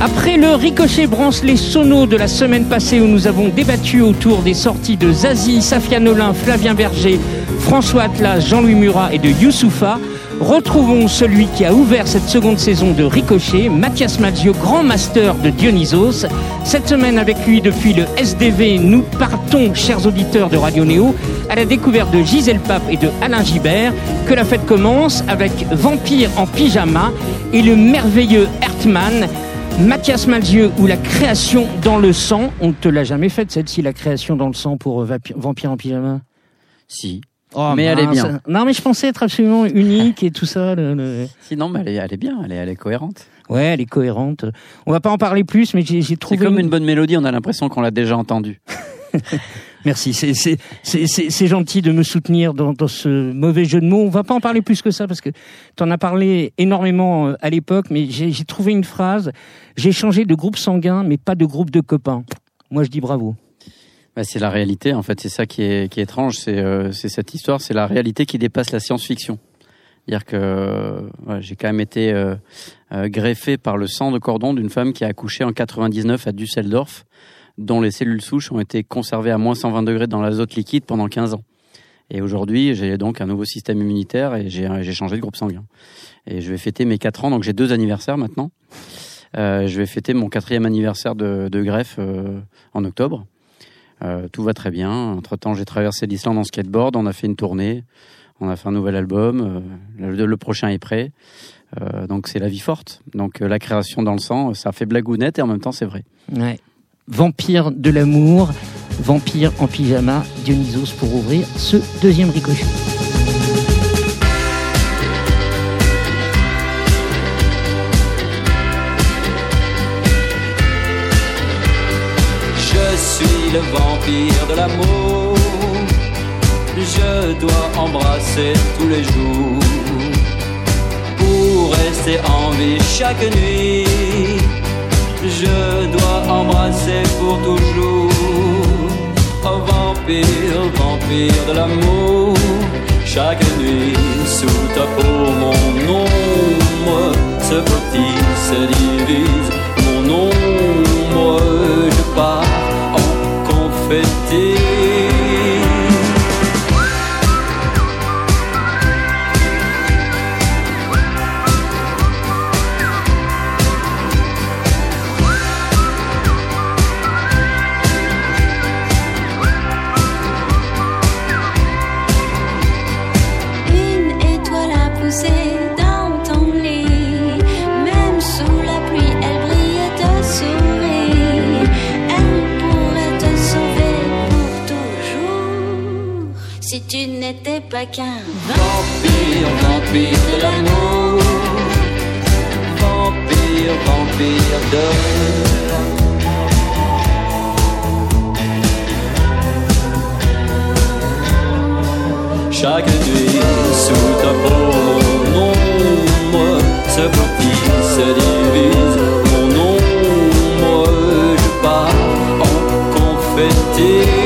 Après le ricochet branche les sonos de la semaine passée où nous avons débattu autour des sorties de Zazie, Safia Nolin, Flavien Berger, François Atlas, Jean-Louis Murat et de Youssoufa, retrouvons celui qui a ouvert cette seconde saison de Ricochet, Mathias Maggio, grand master de Dionysos. Cette semaine avec lui depuis le SDV, nous partons, chers auditeurs de Radio Néo, à la découverte de Gisèle Pape et de Alain Gibert. Que la fête commence avec Vampire en pyjama et le merveilleux Hertman. Mathias Malzieux ou la création dans le sang. On ne te l'a jamais faite, celle-ci, la création dans le sang pour euh, Vampire en pyjama? Si. Oh, mais elle est bien. Non, mais je pensais être absolument unique et tout ça. Si, non, mais elle est, elle est bien, elle est, elle est cohérente. Ouais, elle est cohérente. On va pas en parler plus, mais j'ai trouvé. C'est comme une bonne mélodie, on a l'impression qu'on l'a déjà entendue. Merci, c'est gentil de me soutenir dans, ce mauvais jeu de mots. On va pas en parler plus que ça parce que tu en as parlé énormément euh, à l'époque, mais j'ai trouvé une phrase. J'ai changé de groupe sanguin, mais pas de groupe de copains. Moi, je dis bravo. Bah, c'est la réalité, en fait, c'est ça qui est, étrange, c'est euh, cette histoire, c'est la réalité qui dépasse la science-fiction. C'est-à-dire que j'ai quand même été euh, greffé par le sang de cordon d'une femme qui a accouché en 99 à Düsseldorf dont les cellules souches ont été conservées à moins 120 degrés dans l'azote liquide pendant 15 ans. Et aujourd'hui, j'ai donc un nouveau système immunitaire et j'ai changé de groupe sanguin. Et je vais fêter mes 4 ans, donc j'ai deux anniversaires maintenant. Euh, je vais fêter mon quatrième anniversaire de, greffe euh, en octobre. Euh, tout va très bien. Entre-temps, j'ai traversé l'Islande en skateboard, on a fait une tournée, on a fait un nouvel album, le, prochain est prêt. donc c'est la vie forte. Donc la création dans le sang, ça fait blagounette et en même temps c'est vrai. Vampire de l'amour, Vampire en pyjama, Dionysos pour ouvrir ce deuxième ricochet. Je suis le vampire de l'amour, je dois embrasser tous les jours. Pour rester en vie chaque nuit je dois embrasser pour toujours. Oh vampire, vampire de l'amour, chaque nuit sous ta peau, mon ombre se petit se divise, mon ombre, je pars en confetti. Qu'un vampire, vampire de l'amour, vampire, vampire de Chaque nuit sous ta peau, mon ombre se petit se divise. Mon ombre, je pars en confetti.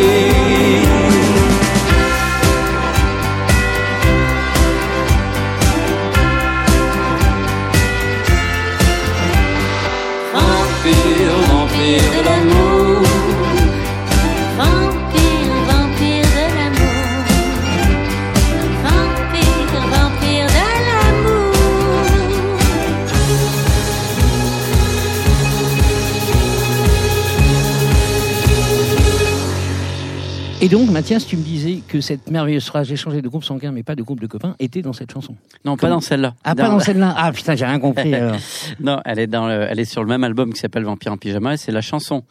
Donc, Mathias, tu me disais que cette merveilleuse phrase, j'ai changé de groupe sanguin, mais pas de groupe de copains, était dans cette chanson. Non, pas dans celle-là. Ah, pas dans celle-là. Ah, putain, j'ai rien compris. non, elle est dans elle est sur le même album qui s'appelle Vampire en pyjama et c'est la chanson.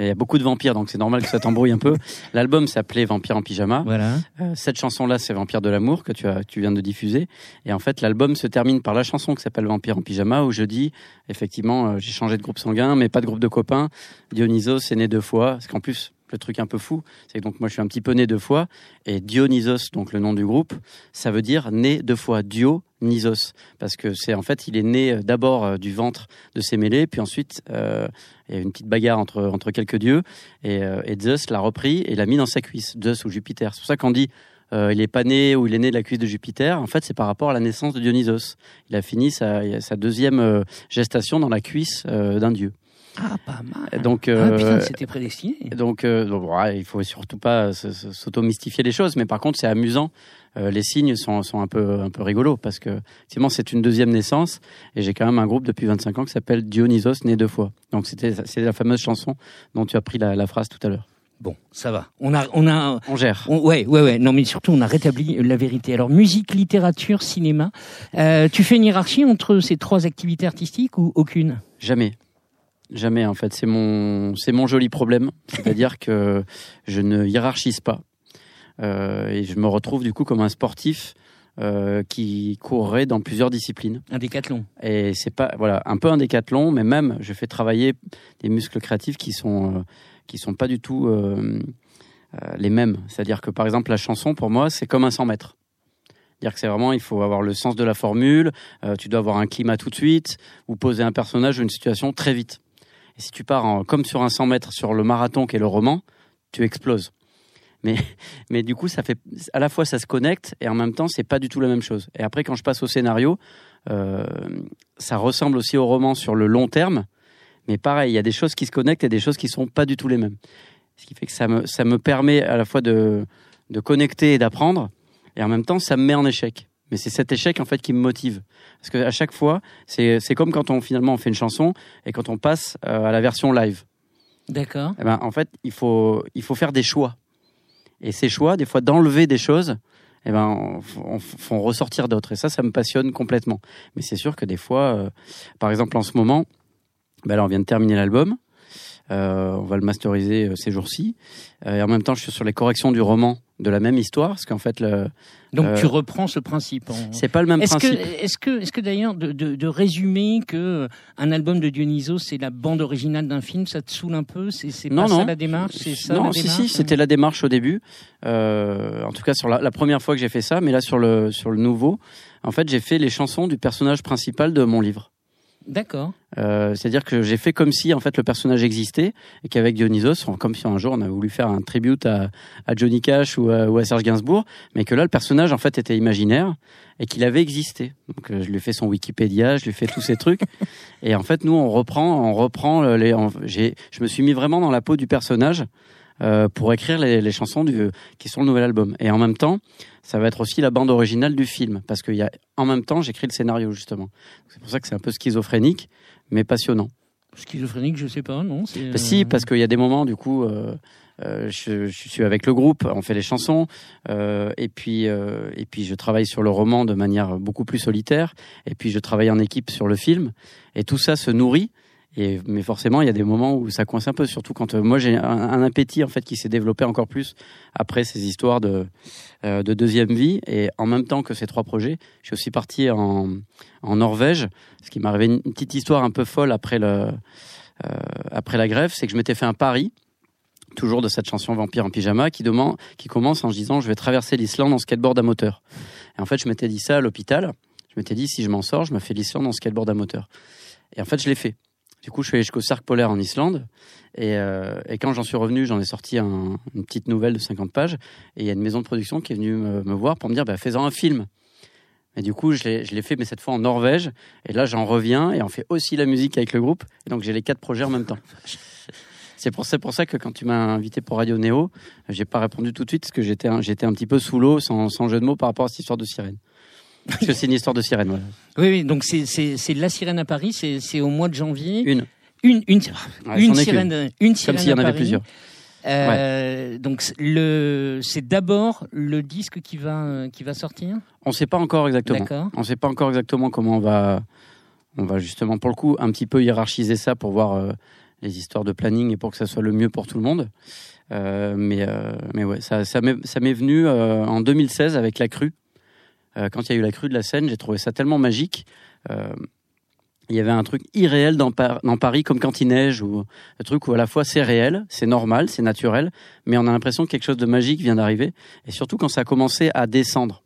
Il y a beaucoup de vampires, donc c'est normal que ça t'embrouille un peu. L'album s'appelait Vampire en pyjama. Voilà. Euh, cette chanson-là, c'est Vampire de l'amour que tu as, tu viens de diffuser. Et en fait, l'album se termine par la chanson qui s'appelle Vampire en pyjama, où je dis, effectivement, euh, j'ai changé de groupe sanguin, mais pas de groupe de copains. Dionysos est né deux fois, parce qu'en plus, le truc un peu fou, c'est que donc moi je suis un petit peu né deux fois, et Dionysos, donc le nom du groupe, ça veut dire né deux fois, Dionysos, parce que c'est en fait il est né euh, d'abord euh, du ventre de Sémélé, puis ensuite euh, il y a une petite bagarre entre entre quelques dieux, et, Zeus l'a repris et l'a mis dans sa cuisse, Zeus ou Jupiter. C'est pour ça qu'on dit il est pas né ou il est né de la cuisse de Jupiter. En fait, c'est par rapport à la naissance de Dionysos. Il a fini sa, sa deuxième gestation dans la cuisse d'un dieu. Ah, pas mal. Donc, Ah, euh, putain, c'était prédestiné. donc, euh, donc, ouais, il faut surtout pas s'auto-mystifier les choses, mais par contre, c'est amusant. Euh, les signes sont, sont un peu un peu rigolos parce que effectivement, c'est une deuxième naissance et j'ai quand même un groupe depuis 25 ans qui s'appelle Dionysos né deux fois. Donc c'était c'est la fameuse chanson dont tu as pris la, la phrase tout à l'heure. Bon, ça va. On a, on a, On gère. on- ouais, ouais, ouais. Non, mais surtout, on a rétabli la vérité. Alors, musique, littérature, cinéma. Euh, tu fais une hiérarchie entre ces trois activités artistiques ou aucune? Jamais. Jamais, en fait. C'est mon, c'est mon joli problème. C'est-à-dire que je ne hiérarchise pas. Euh, et je me retrouve du coup comme un sportif euh, qui courrait dans plusieurs disciplines. Un décathlon. Et c'est pas, voilà, un peu un décathlon, mais même, je fais travailler des muscles créatifs qui sont, euh, qui sont pas du tout euh, euh, les mêmes. C'est-à-dire que, par exemple, la chanson, pour moi, c'est comme un 100 mètres. C'est-à-dire que c'est vraiment, il faut avoir le sens de la formule, euh, tu dois avoir un climat tout de suite, ou poser un personnage ou une situation très vite. Si tu pars comme sur un 100 mètres sur le marathon qui est le roman, tu exploses. Mais, mais du coup, ça fait, à la fois ça se connecte et en même temps, c'est pas du tout la même chose. Et après, quand je passe au scénario, euh, ça ressemble aussi au roman sur le long terme, mais pareil, il y a des choses qui se connectent et des choses qui sont pas du tout les mêmes. Ce qui fait que ça me, ça me permet à la fois de, de connecter et d'apprendre, et en même temps, ça me met en échec. Mais c'est cet échec en fait qui me motive, parce que à chaque fois, c'est c'est comme quand on finalement on fait une chanson et quand on passe euh, à la version live. D'accord. Eh ben, en fait, il faut, il faut faire des choix. Et ces choix, des fois, d'enlever des choses, eh ben, on- on- font ressortir d'autres. Et ça, ça me passionne complètement. Mais c'est sûr que des fois, euh, par exemple, en ce moment, ben là, on vient de terminer l'album. Euh, on va le masteriser ces jours-ci. Et en même temps, je suis sur les corrections du roman de la même histoire, parce qu'en fait, le, Donc, Euh, tu reprends ce principe. en- c'est pas le même Est-ce que, principe. est-ce que, est-ce que d'ailleurs de, de, de résumer que un album de Dionysos c'est la bande originale d'un film, ça te saule un peu? C'est, c'est Non, pas ça non. la démarche? C'est ça non, la si, démarche? si, c'était la démarche au début. Euh, en tout cas, sur la, la première fois que j'ai fait ça, mais là, sur le, sur le nouveau, en fait, j'ai fait les chansons du personnage principal de mon livre. D'accord. Euh, C'est-à-dire que j'ai fait comme si en fait le personnage existait et qu'avec Dionysos, on- comme si un jour on avait voulu faire un tribute à, à Johnny Cash ou à, ou à Serge Gainsbourg, mais que là le personnage en fait était imaginaire et qu'il avait existé. Donc euh, je lui ai fait son Wikipédia, je lui ai fait tous ces trucs et en fait nous on reprend, on reprend les. on- je me suis mis vraiment dans la peau du personnage euh, pour écrire les, les chansons du, qui sont le nouvel album. Et en même temps, ça va être aussi la bande originale du film parce qu'il y a en même temps j'écris le scénario justement. C'est pour ça que c'est un peu schizophrénique mais passionnant. Schizophrénique, je sais pas, non Bah, Si, parce qu'il y a des moments, du coup, euh, euh, je, je suis avec le groupe, on fait les chansons, euh, et puis euh, et puis je travaille sur le roman de manière beaucoup plus solitaire, et puis je travaille en équipe sur le film, et tout ça se nourrit. Et, mais forcément, il y a des moments où ça coince un peu, surtout quand euh, moi j'ai un, appétit en fait qui s'est développé encore plus après ces histoires de, euh, de deuxième vie. Et en même temps que ces trois projets, je suis aussi parti en, en Norvège, ce qui m'est arrivé une, petite histoire un peu folle après le, euh, après la grève, c'est que je m'étais fait un pari, toujours de cette chanson Vampire en pyjama, qui, demande, qui commence en disant je vais traverser l'Islande en skateboard à moteur. Et en fait, je m'étais dit ça à l'hôpital. Je m'étais dit si je m'en sors, je me fais l'Islande en skateboard à moteur. Et en fait, je l'ai fait. Du coup, je suis allé jusqu'au cercle polaire en Islande. Et, euh, quand j'en suis revenu, j'en ai sorti un- une petite nouvelle de 50 pages. Et il y a une maison de production qui est venue me, voir pour me dire bah, fais-en un film. Et du coup, je l'ai fait, mais cette fois en Norvège. Et là, j'en reviens et on fait aussi la musique avec le groupe. Et donc, j'ai les quatre projets en même temps. C'est pour, ça- que quand tu m'as invité pour Radio Néo, j'ai pas répondu tout de suite parce que j'étais un, petit peu sous l'eau, sans jeu de mots, par rapport à cette histoire de sirène. Parce que c'est une histoire de sirène, voilà. Oui, oui, donc c'est, La Sirène à Paris, c'est, au mois de janvier. Une. Une, une, Ouais, une sirène, une Comme sirène s'il y en avait Paris. plusieurs. Euh, Donc c'est le, c'est d'abord le disque qui va, qui va sortir? On sait pas encore exactement. On sait pas encore exactement comment on va, on va justement pour le coup un petit peu hiérarchiser ça pour voir euh, les histoires de planning et pour que ça soit le mieux pour tout le monde. Euh, mais mais ouais, ça ça m'est venu en 2016 avec la crue. Euh, quand il y a eu la crue de la Seine, j'ai trouvé ça tellement magique. Euh, il y avait un truc irréel dans, Par- dans Paris, comme quand il neige, ou le truc où à la fois c'est réel, c'est normal, c'est naturel, mais on a l'impression que quelque chose de magique vient d'arriver. Et surtout quand ça a commencé à descendre.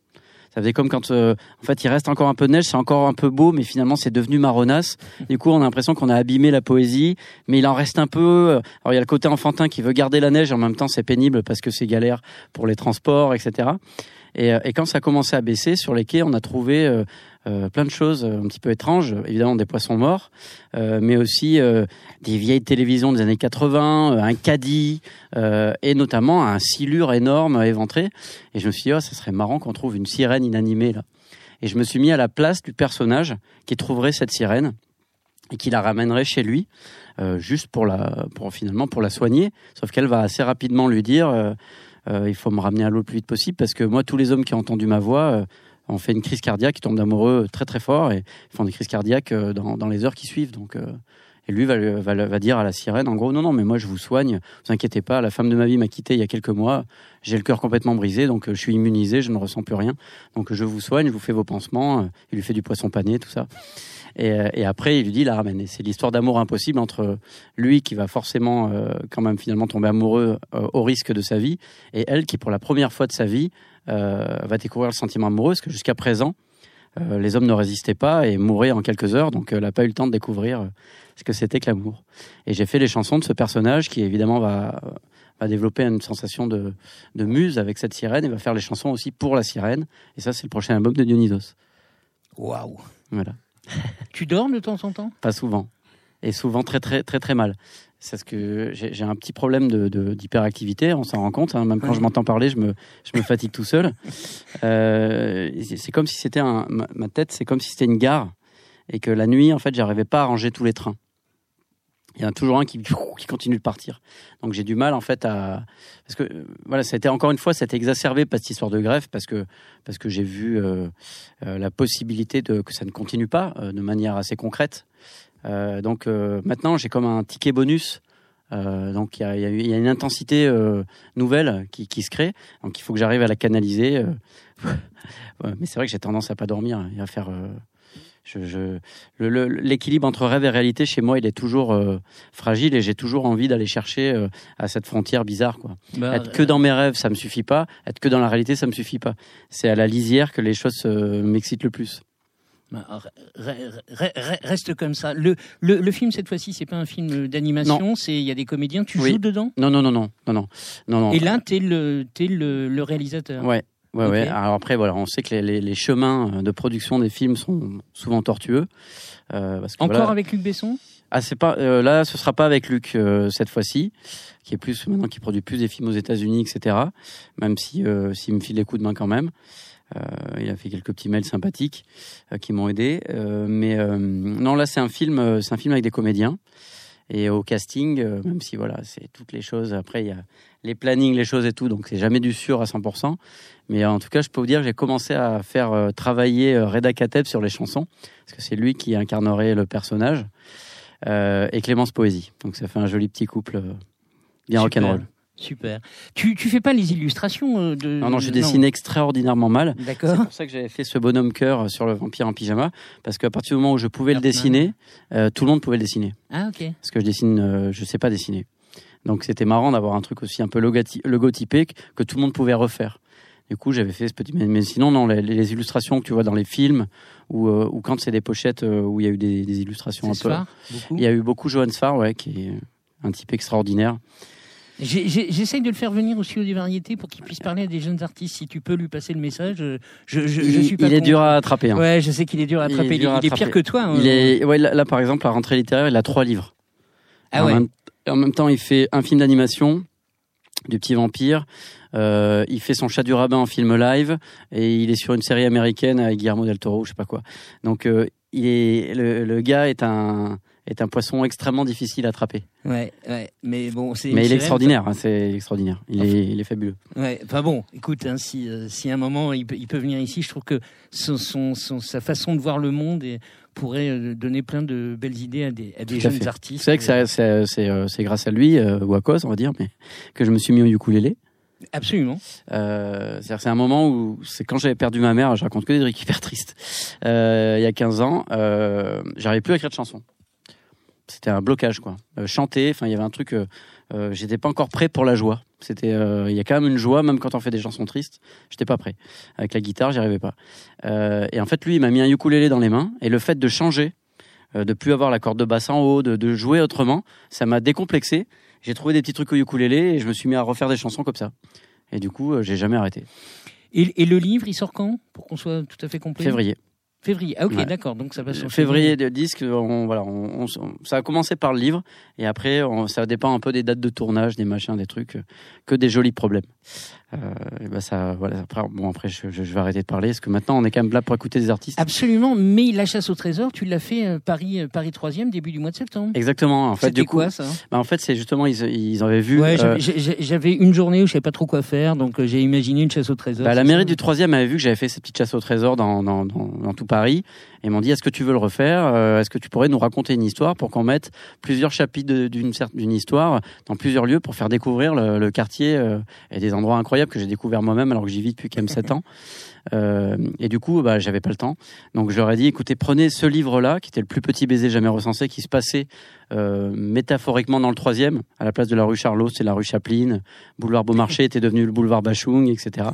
Ça faisait comme quand, euh, en fait, il reste encore un peu de neige, c'est encore un peu beau, mais finalement, c'est devenu marronasse. Du coup, on a l'impression qu'on a abîmé la poésie, mais il en reste un peu. Alors, il y a le côté enfantin qui veut garder la neige, en même temps, c'est pénible parce que c'est galère pour les transports, etc. Et, euh, et, quand ça a commencé à baisser sur les quais, on a trouvé euh, euh, plein de choses un petit peu étranges, évidemment des poissons morts, mais aussi des vieilles télévisions des années 80, un caddie et notamment un silure énorme éventré. Et je me suis dit, oh, ça serait marrant qu'on trouve une sirène inanimée là. Et je me suis mis à la place du personnage qui trouverait cette sirène et qui la ramènerait chez lui, juste pour finalement pour la soigner. Sauf qu'elle va assez rapidement lui dire, il faut me ramener à l'eau le plus vite possible parce que moi, tous les hommes qui ont entendu ma voix ont fait une crise cardiaque, ils tombent amoureux très très fort et font des crises cardiaques dans, dans les heures qui suivent. Donc et lui va, va, va, dire à la sirène, en gros, non, non, mais moi je vous soigne, vous inquiétez pas, la femme de ma vie m'a quitté il y a quelques mois, j'ai le cœur complètement brisé, donc je suis immunisé, je ne ressens plus rien, donc je vous soigne, je vous fais vos pansements, il lui fait du poisson pané, tout ça. Et, et, après, il lui dit la ramène. Et c'est l'histoire d'amour impossible entre lui qui va forcément euh, quand même finalement tomber amoureux euh, au risque de sa vie, et elle qui pour la première fois de sa vie euh, va découvrir le sentiment amoureux, parce que jusqu'à présent, les hommes ne résistaient pas et mouraient en quelques heures, donc elle n'a pas eu le temps de découvrir ce que c'était que l'amour. Et j'ai fait les chansons de ce personnage qui évidemment va, va développer une sensation de, de muse avec cette sirène et va faire les chansons aussi pour la sirène. Et ça, c'est le prochain album de Dionysos. Waouh Voilà. Tu dors de temps en temps? Pas souvent. Et souvent très très très très mal. C'est ce que j'ai un petit problème d'hyperactivité, de, on s'en rend compte. Hein. Même quand je m'entends parler, je me, je me fatigue tout seul. Euh, c'est comme si c'était ma tête, c'est comme si c'était une gare et que la nuit, en fait, j'arrivais pas à ranger tous les trains. Il y en a toujours un qui, continue de partir. Donc j'ai du mal en fait à parce que voilà, ça a été encore une fois, ça a été exacerbé par cette histoire de grève parce que parce que j'ai vu euh, euh, la possibilité de que ça ne continue pas euh, de manière assez concrète. Euh, donc euh, maintenant j'ai comme un ticket bonus. donc il y a, y, y a, une intensité nouvelle qui, qui, se crée. Donc il faut que j'arrive à la canaliser. mais c'est vrai que j'ai tendance à pas dormir et à faire je, l'équilibre entre rêve et réalité chez moi, il est toujours euh, fragile et j'ai toujours envie d'aller chercher euh, à cette frontière bizarre. Quoi. Bah, être que dans mes rêves, ça me suffit pas. Être que dans la réalité, ça me suffit pas. C'est à la lisière que les choses m'excitent le plus. Bah, reste comme ça. Le, le, le film cette fois-ci, c'est pas un film d'animation, c'est il y a des comédiens. Tu joues dedans? Non, non, non, non, non, non, non. Et là, t'es le es le, le réalisateur. Ouais, Ouais, ouais. Alors après, voilà, on sait que les, les, chemins de production des films sont souvent tortueux. Euh, parce que, Encore avec Luc Besson? Ah, c'est pas euh, là, ce sera pas avec Luc euh, cette fois-ci, qui est plus maintenant qui produit plus des films aux États-Unis, etc. Même si euh, s'il me file les coups de main quand même. il a fait quelques petits mails sympathiques qui m'ont aidé. mais non, là, c'est un film, c'est un film avec des comédiens et au casting, même si voilà, c'est toutes les choses. Après, il y a les plannings, les choses et tout, donc c'est jamais du sûr à 100%. Mais en tout cas, je peux vous dire, j'ai commencé à faire euh, travailler euh, Reda Kateb sur les chansons, parce que c'est lui qui incarnerait le personnage, euh, et Clémence Poésie. Donc ça fait un joli petit couple bien rock'n'roll. Super. Tu, tu fais pas les illustrations de Non non, je dessine extraordinairement mal. D'accord. C'est pour ça que j'avais fait ce bonhomme cœur sur le vampire en pyjama parce qu'à partir du moment où je pouvais le dessiner, euh, tout le monde pouvait le dessiner. Ah OK. Parce que je dessine euh, je sais pas dessiner. Donc c'était marrant d'avoir un truc aussi un peu logotypé que tout le monde pouvait refaire. Du coup, j'avais fait ce petit. Mais, sinon, non, les, les, illustrations que tu vois dans les films ou, euh, ou quand c'est des pochettes euh, où il y a eu des, des illustrations un peu. beaucoup. Il y a eu beaucoup Johan Sfar, ouais, qui est un type extraordinaire. J'essaye de le faire venir au studio des variétés pour qu'il puisse parler à des jeunes artistes. Si tu peux lui passer le message, je, je, suis pas. Il est dur à attraper. Hein. Ouais, je sais qu'il est dur à attraper. Il est, il est, pire que toi. Hein. Il est, ouais, là, là, par exemple, la rentrée littéraire, il a trois livres. Ah ouais. Même, en même temps, il fait un film d'animation du petit vampire. Euh, il fait son chat du rabbin en film live et il est sur une série américaine avec Guillermo del Toro, je sais pas quoi. Donc euh, il est le, le, gars est un est un poisson extrêmement difficile à attraper. Ouais, ouais, mais bon, c'est. Mais il est extraordinaire, hein, c'est extraordinaire. Il enfin, est, il est fabuleux. Ouais, enfin bon, écoute, hein, si euh, si à un moment il peut, il peut venir ici, je trouve que son, son, son, sa façon de voir le monde est, pourrait euh, donner plein de belles idées à des, à des jeunes artistes. C'est vrai que c'est c'est c'est grâce à lui euh, ou à cause, on va dire, mais que je me suis mis au ukulélé. Absolument. Euh, c'est un moment où c'est quand j'avais perdu ma mère, je raconte que des trucs hyper tristes. Euh, il y a 15 ans, euh, j'arrivais plus à écrire de chansons. c'était un blocage quoi. Euh, chanter, enfin il y avait un truc, euh, j'étais pas encore prêt pour la joie. C'était, euh, il y a quand même une joie, même quand on fait des chansons tristes, j'étais pas prêt. Avec la guitare, j'y arrivais pas. Euh, et en fait, lui, il m'a mis un ukulélé dans les mains, et le fait de changer, euh, de plus avoir la corde de basse en haut, de, de jouer autrement, ça m'a décomplexé. J'ai trouvé des petits trucs au ukulélé et je me suis mis à refaire des chansons comme ça. Et du coup, euh, j'ai jamais arrêté. Et, et le livre, il sort quand? Pour qu'on soit tout à fait complet? Février. Février. Ah, ok, Ouais. d'accord. Donc ça va sur Février de disque, on, voilà, on, on- ça a commencé par le livre et après on- ça dépend un peu des dates de tournage, des machins, des trucs, euh, que des jolis problèmes. Euh, et ben ça, voilà. Après, bon après je, je- je vais arrêter de parler parce que maintenant on est quand même là pour écouter des artistes. Absolument. Mais la chasse au trésor, tu l'as fait euh, Paris, Paris 3e, début du mois de septembre. Exactement. En fait, du coup, quoi ça? bah, en fait c'est justement ils, ils avaient vu. Ouais, euh, j'avais- une journée où je savais pas trop quoi faire, donc j'ai imaginé une chasse au trésor. Bah, la mairie du troisième avait vu que j'avais fait cette petite chasse au trésor dans, dans, dans, dans tout Paris. Paris. Et m'ont dit, est-ce que tu veux le refaire? Euh, Est-ce que tu pourrais nous raconter une histoire pour qu'on mette plusieurs chapitres d'une histoire dans plusieurs lieux pour faire découvrir le, quartier euh, et des endroits incroyables que j'ai découvert moi-même alors que j'y vis depuis quand même 7 ans. Euh, et du coup, bah, j'avais pas le temps. Donc je leur ai dit, écoutez, prenez ce livre-là, qui était le plus petit baiser jamais recensé, qui se passait métaphoriquement dans le troisième, à la place de la rue Charlot, c'est la rue Chaplin. Boulevard Beaumarchais était devenu le boulevard Bachung, etc.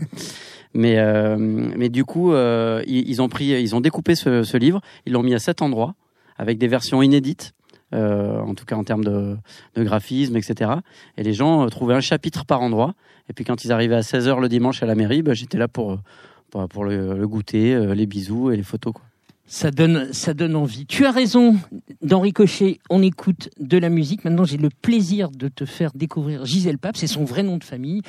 Mais, mais du coup, ils ont pris, ils ont découpé ce, ce livre, ils l'ont mis à sept endroits, avec des versions inédites, euh, en tout cas en termes de, graphisme, etc. Et les gens euh, trouvaient un chapitre par endroit. Et puis quand ils arrivaient à 16h le dimanche à la mairie, bah, j'étais là pour, euh, pour, le, goûter, les bisous et les photos. Ça donne, ça donne envie. Tu as raison, d'Henri Cochet, on écoute de la musique. Maintenant, j'ai le plaisir de te faire découvrir Gisèle Pape, c'est son vrai nom de famille.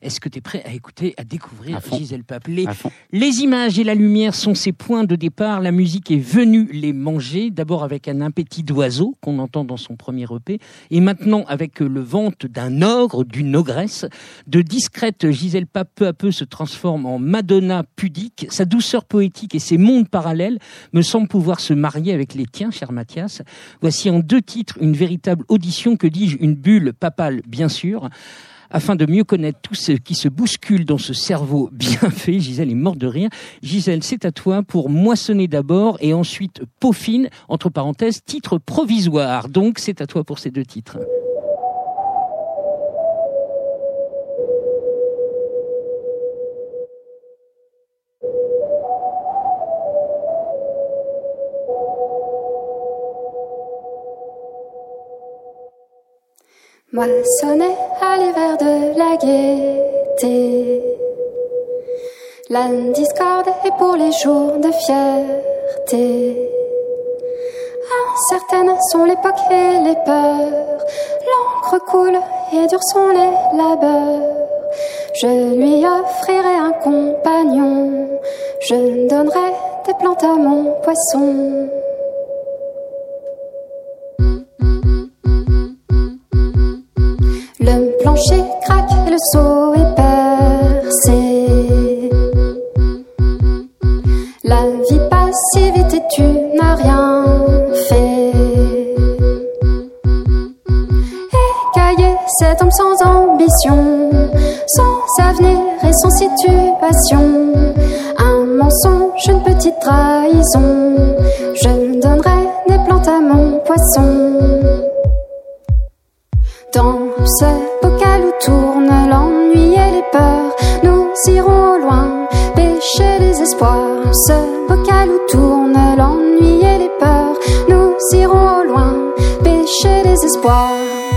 Est-ce que tu es prêt à écouter, à découvrir À. Gisèle Pape les, images et la lumière sont ses points de départ. La musique est venue les manger, d'abord avec un impétit d'oiseau qu'on entend dans son premier EP, et maintenant avec le ventre d'un ogre, d'une ogresse. De discrète Gisèle Pape peu à peu se transforme en Madonna pudique. Sa douceur poétique et ses mondes parallèles me semblent pouvoir se marier avec les tiens, cher Mathias. Voici en deux titres une véritable audition, que dis-je, une bulle papale, bien sûr. Afin de mieux connaître tout ce qui se bouscule dans ce cerveau bien fait, Gisèle est morte de rire. Gisèle, c'est à toi pour moissonner d'abord et ensuite peaufine, entre parenthèses, titre provisoire. Donc, c'est à toi pour ces deux titres. Moissonner à l'hiver de la gaieté. La discorde est pour les jours de fierté. Incertaines sont l'époque et les peurs. L'encre coule et durs sont les labeurs. Je lui offrirai un compagnon. Je donnerai des plantes à mon poisson. Seau est percé. La vie passe si et tu n'as rien fait. Écailler cet homme sans ambition, sans avenir et sans situation. Un mensonge, une petite trahison. Je donnerai des plantes à mon poisson. Dans ce bocal où tourne l'ennui et les peurs, nous irons au loin pêcher les espoirs. Ce bocal où tourne l'ennui et les peurs, nous irons au loin pêcher les espoirs.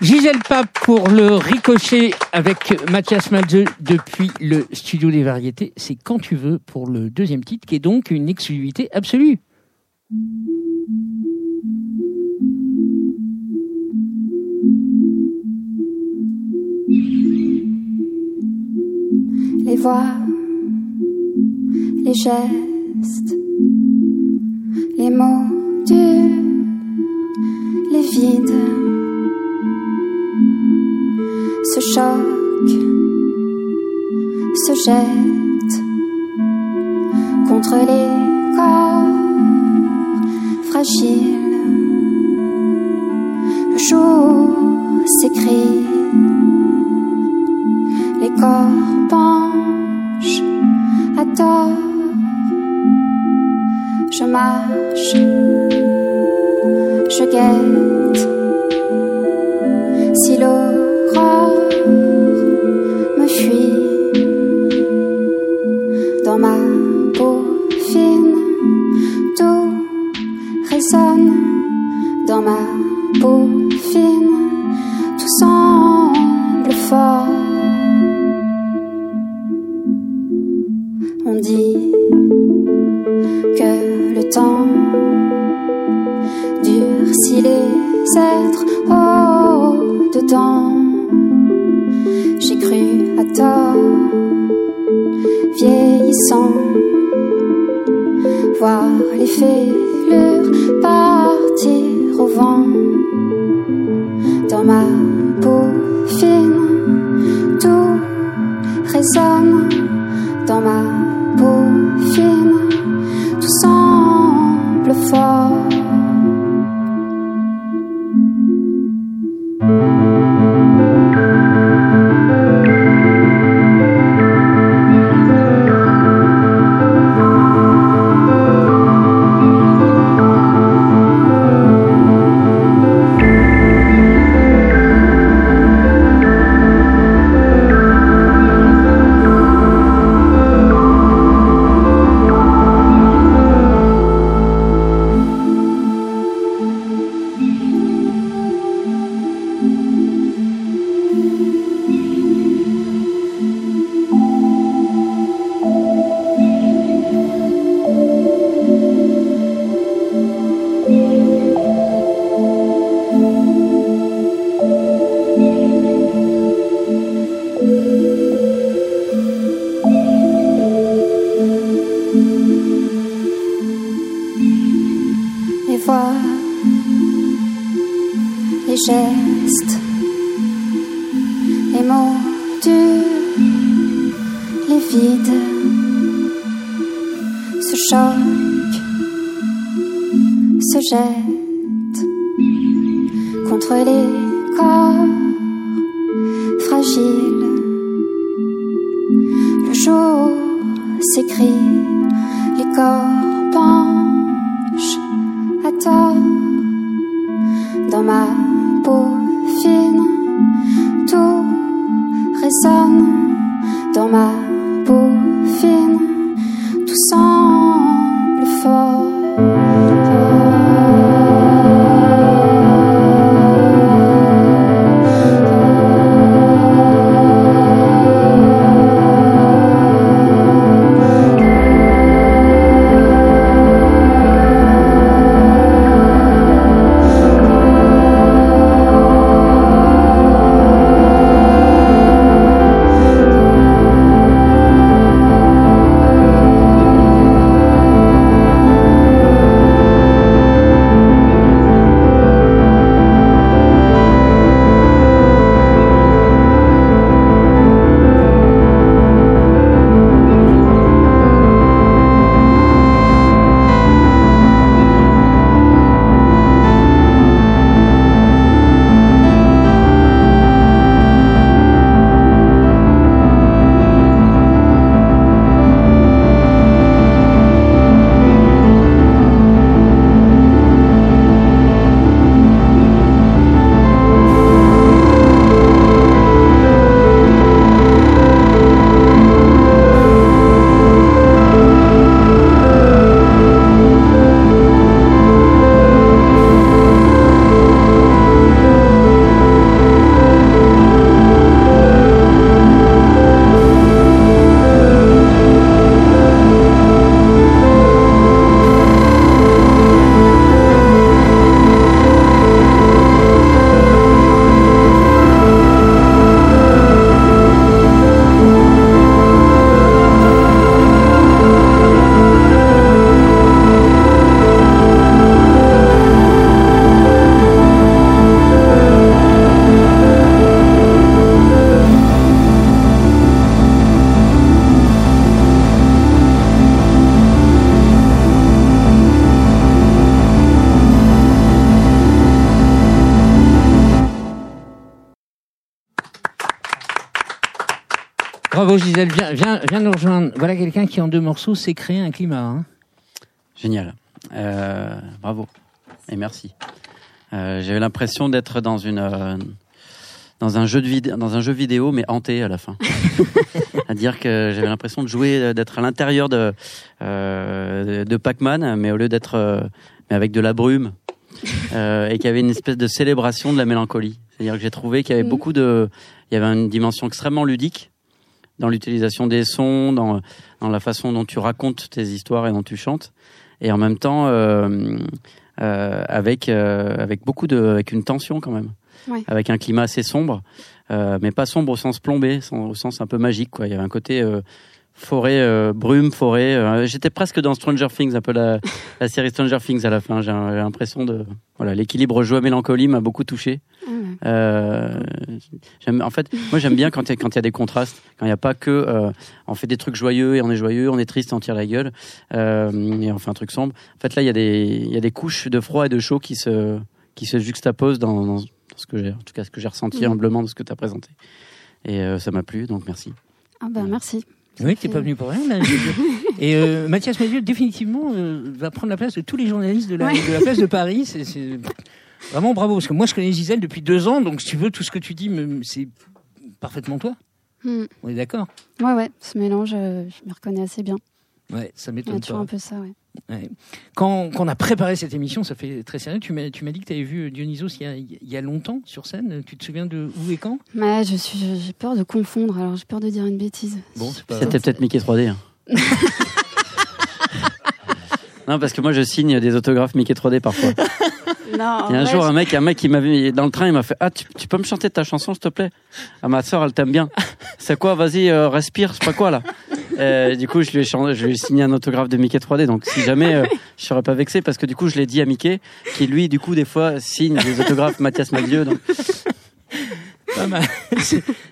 Gisèle Pape pour le ricochet avec Mathias Malzeux depuis le studio des variétés. C'est quand tu veux pour le deuxième titre qui est donc une exclusivité absolue. Les voix, les gestes, les mots les vides se choc se jette contre les corps fragiles. Le jour s'écrit, les corps penchent à tort. Je marche, je guette. Bravo Gisèle, viens, viens, viens nous rejoindre. Voilà quelqu'un qui en deux morceaux s'est créé un climat. hein. Génial. Euh, bravo. Et merci. Euh, J'avais l'impression d'être dans une euh, dans un jeu de vidéo, dans un jeu vidéo, mais hanté à la fin. à dire que j'avais l'impression de jouer, euh, d'être à l'intérieur de euh, de Pac-Man, mais au lieu d'être euh, mais avec de la brume, euh, et qu'il y avait une espèce de célébration de la mélancolie. C'est-à-dire que j'ai trouvé qu'il y avait Mhm. beaucoup de, il y avait une dimension extrêmement ludique dans l'utilisation des sons, dans dans la façon dont tu racontes tes histoires et dont tu chantes, et en même temps euh, euh, avec euh, avec beaucoup de, avec une tension quand même, Ouais. avec un climat assez sombre, mais pas sombre au sens plombé, au sens un peu magique quoi. Il y avait un côté forêt, euh, brume, forêt. euh, J'étais presque dans Stranger Things, un peu la, la série Stranger Things à la fin. J'ai l'impression de voilà l'équilibre joie mélancolie m'a beaucoup touché. Euh, en fait, moi j'aime bien quand il y, a- quand il y a des contrastes, quand il n'y a pas que euh, on fait des trucs joyeux et on est joyeux, on est triste et on tire la gueule et on fait un truc sombre. En fait, là il y a des il y a des couches de froid et de chaud qui se qui se juxtaposent dans, dans ce que j'ai en tout cas ce que j'ai ressenti Mhm. humblement de ce que tu as présenté. Et ça m'a plu, donc merci. Ah bah merci. Oui, t'es pas venu pour rien. Là. Et euh, Mathias Mézieux, définitivement, euh, va prendre la place de tous les journalistes de la, Ouais. de la place de Paris. C'est vraiment bravo. Parce que moi, je connais Gisèle depuis deux ans, donc si tu veux, tout ce que tu dis, c'est parfaitement toi. Hmm. On est d'accord? Ouais, ouais, ce mélange, euh, je me reconnais assez bien. Ouais, ça Il y a m'étonne toujours pas. un peu ça, ouais. Ouais. Quand, quand on a préparé cette émission, ça fait très sérieux. Tu m'as tu m'as dit que tu avais vu Dionysos il y, a, il y a longtemps sur scène. Tu te souviens de où et quand? Ouais, je suis, j'ai peur de confondre, alors j'ai peur de dire une bêtise. Bon, c'est pas C'était peut-être Mickey 3D. hein. non, parce que moi je signe des autographes Mickey 3D parfois. Non, Il y a un jour, je- un mec, un mec qui m'avait dans le train, il m'a fait Ah, tu, tu peux me chanter ta chanson, s'il te plaît? Ah, ma soeur, elle t'aime bien. C'est quoi? Vas-y, euh, respire, c'est pas quoi là? Euh, Du coup, je lui ai chanté, je lui ai signé un autographe de Mickey 3D. Donc, si jamais, euh, je serais pas vexé parce que du coup, je l'ai dit à Mickey, qui lui, du coup, des fois, signe des autographes Mathias Maglieux. Donc, Pas mal.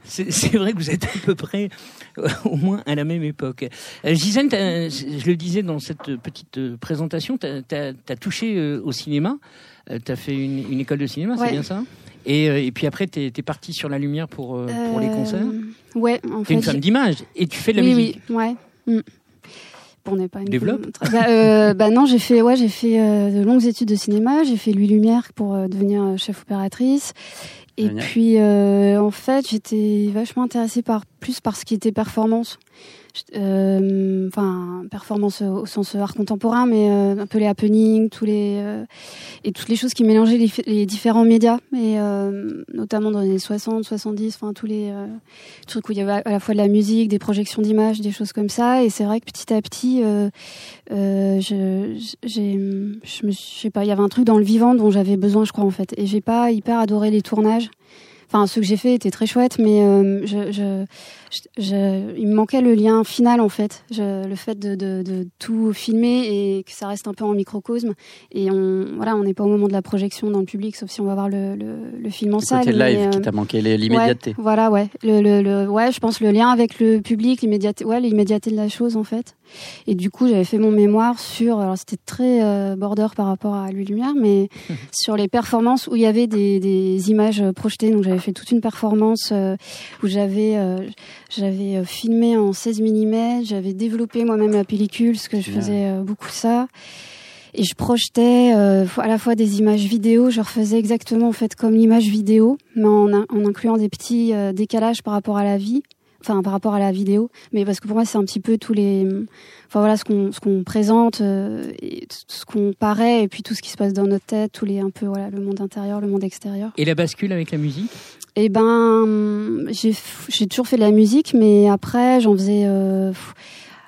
C'est- vrai que vous êtes à peu près euh, au moins à la même époque. Euh, Gisèle, je le disais dans cette petite présentation, tu as, touché euh, au cinéma. tu as fait une, une école de cinéma, c'est bien ça? Et, euh, et puis après, tu es, partie sur la lumière pour, euh, pour les Euh, concerts. Ouais, en Tu es fait. une femme d'image et tu fais de la oui, musique. oui, ouais. Mm. Bon, on n'est pas une Développe. Bah, euh, bah non, j'ai fait, ouais, j'ai fait euh, de longues études de cinéma. J'ai fait Louis Lumière pour euh, devenir euh, chef opératrice. Et Génial. puis, euh, en fait, j'étais vachement intéressée par plus par ce qui était performance. Euh, Enfin, performance au sens art contemporain, mais euh, un peu les happenings, tous les euh, et toutes les choses qui mélangeaient les, les différents médias, et notamment dans les années 60, 70, enfin tous les trucs où il y avait à la fois de la musique, des projections d'images, des choses comme ça. Et c'est vrai que petit à petit, je, j'ai, je sais pas, il y avait un truc dans le vivant dont j'avais besoin, je crois en fait. Et j'ai pas hyper adoré les tournages. Enfin, ceux que j'ai fait étaient très chouettes, mais euh, je, je, je- je- il me manquait le lien final en fait, je, le fait de, de, de tout filmer et que ça reste un peu en microcosme. Et on, voilà, on n'est pas au moment de la projection dans le public, sauf si on va voir le, le, le film en le salle. côté live euh, qui t'a manqué, les- l'immédiateté. Ouais, voilà, ouais. Le, le, le- ouais, je pense le lien avec le public, l'immédiateté, ouais, l'immédiateté de la chose en fait. Et du coup, j'avais fait mon mémoire sur, alors c'était très euh, border par rapport à Lui Lumière, mais sur les performances où il y avait des, des images projetées. Donc j'avais fait toute une performance euh, où j'avais euh, j'avais euh, filmé en 16 mm, j'avais développé moi-même la pellicule, parce que je faisais euh, beaucoup ça. Et je projetais euh, à la fois des images vidéo, je refaisais exactement en fait comme l'image vidéo, mais en, in- en incluant des petits décalages par rapport à la vie, enfin par rapport à la vidéo. Mais parce que pour moi c'est un petit peu tous les, enfin voilà ce qu'on ce qu'on présente, euh, et ce qu'on paraît, et puis tout ce qui se passe dans notre tête, tous les un peu voilà le monde intérieur, le monde extérieur. Et la bascule avec la musique? Eh ben, j'ai toujours fait de la musique, mais après, j'en faisais. euh,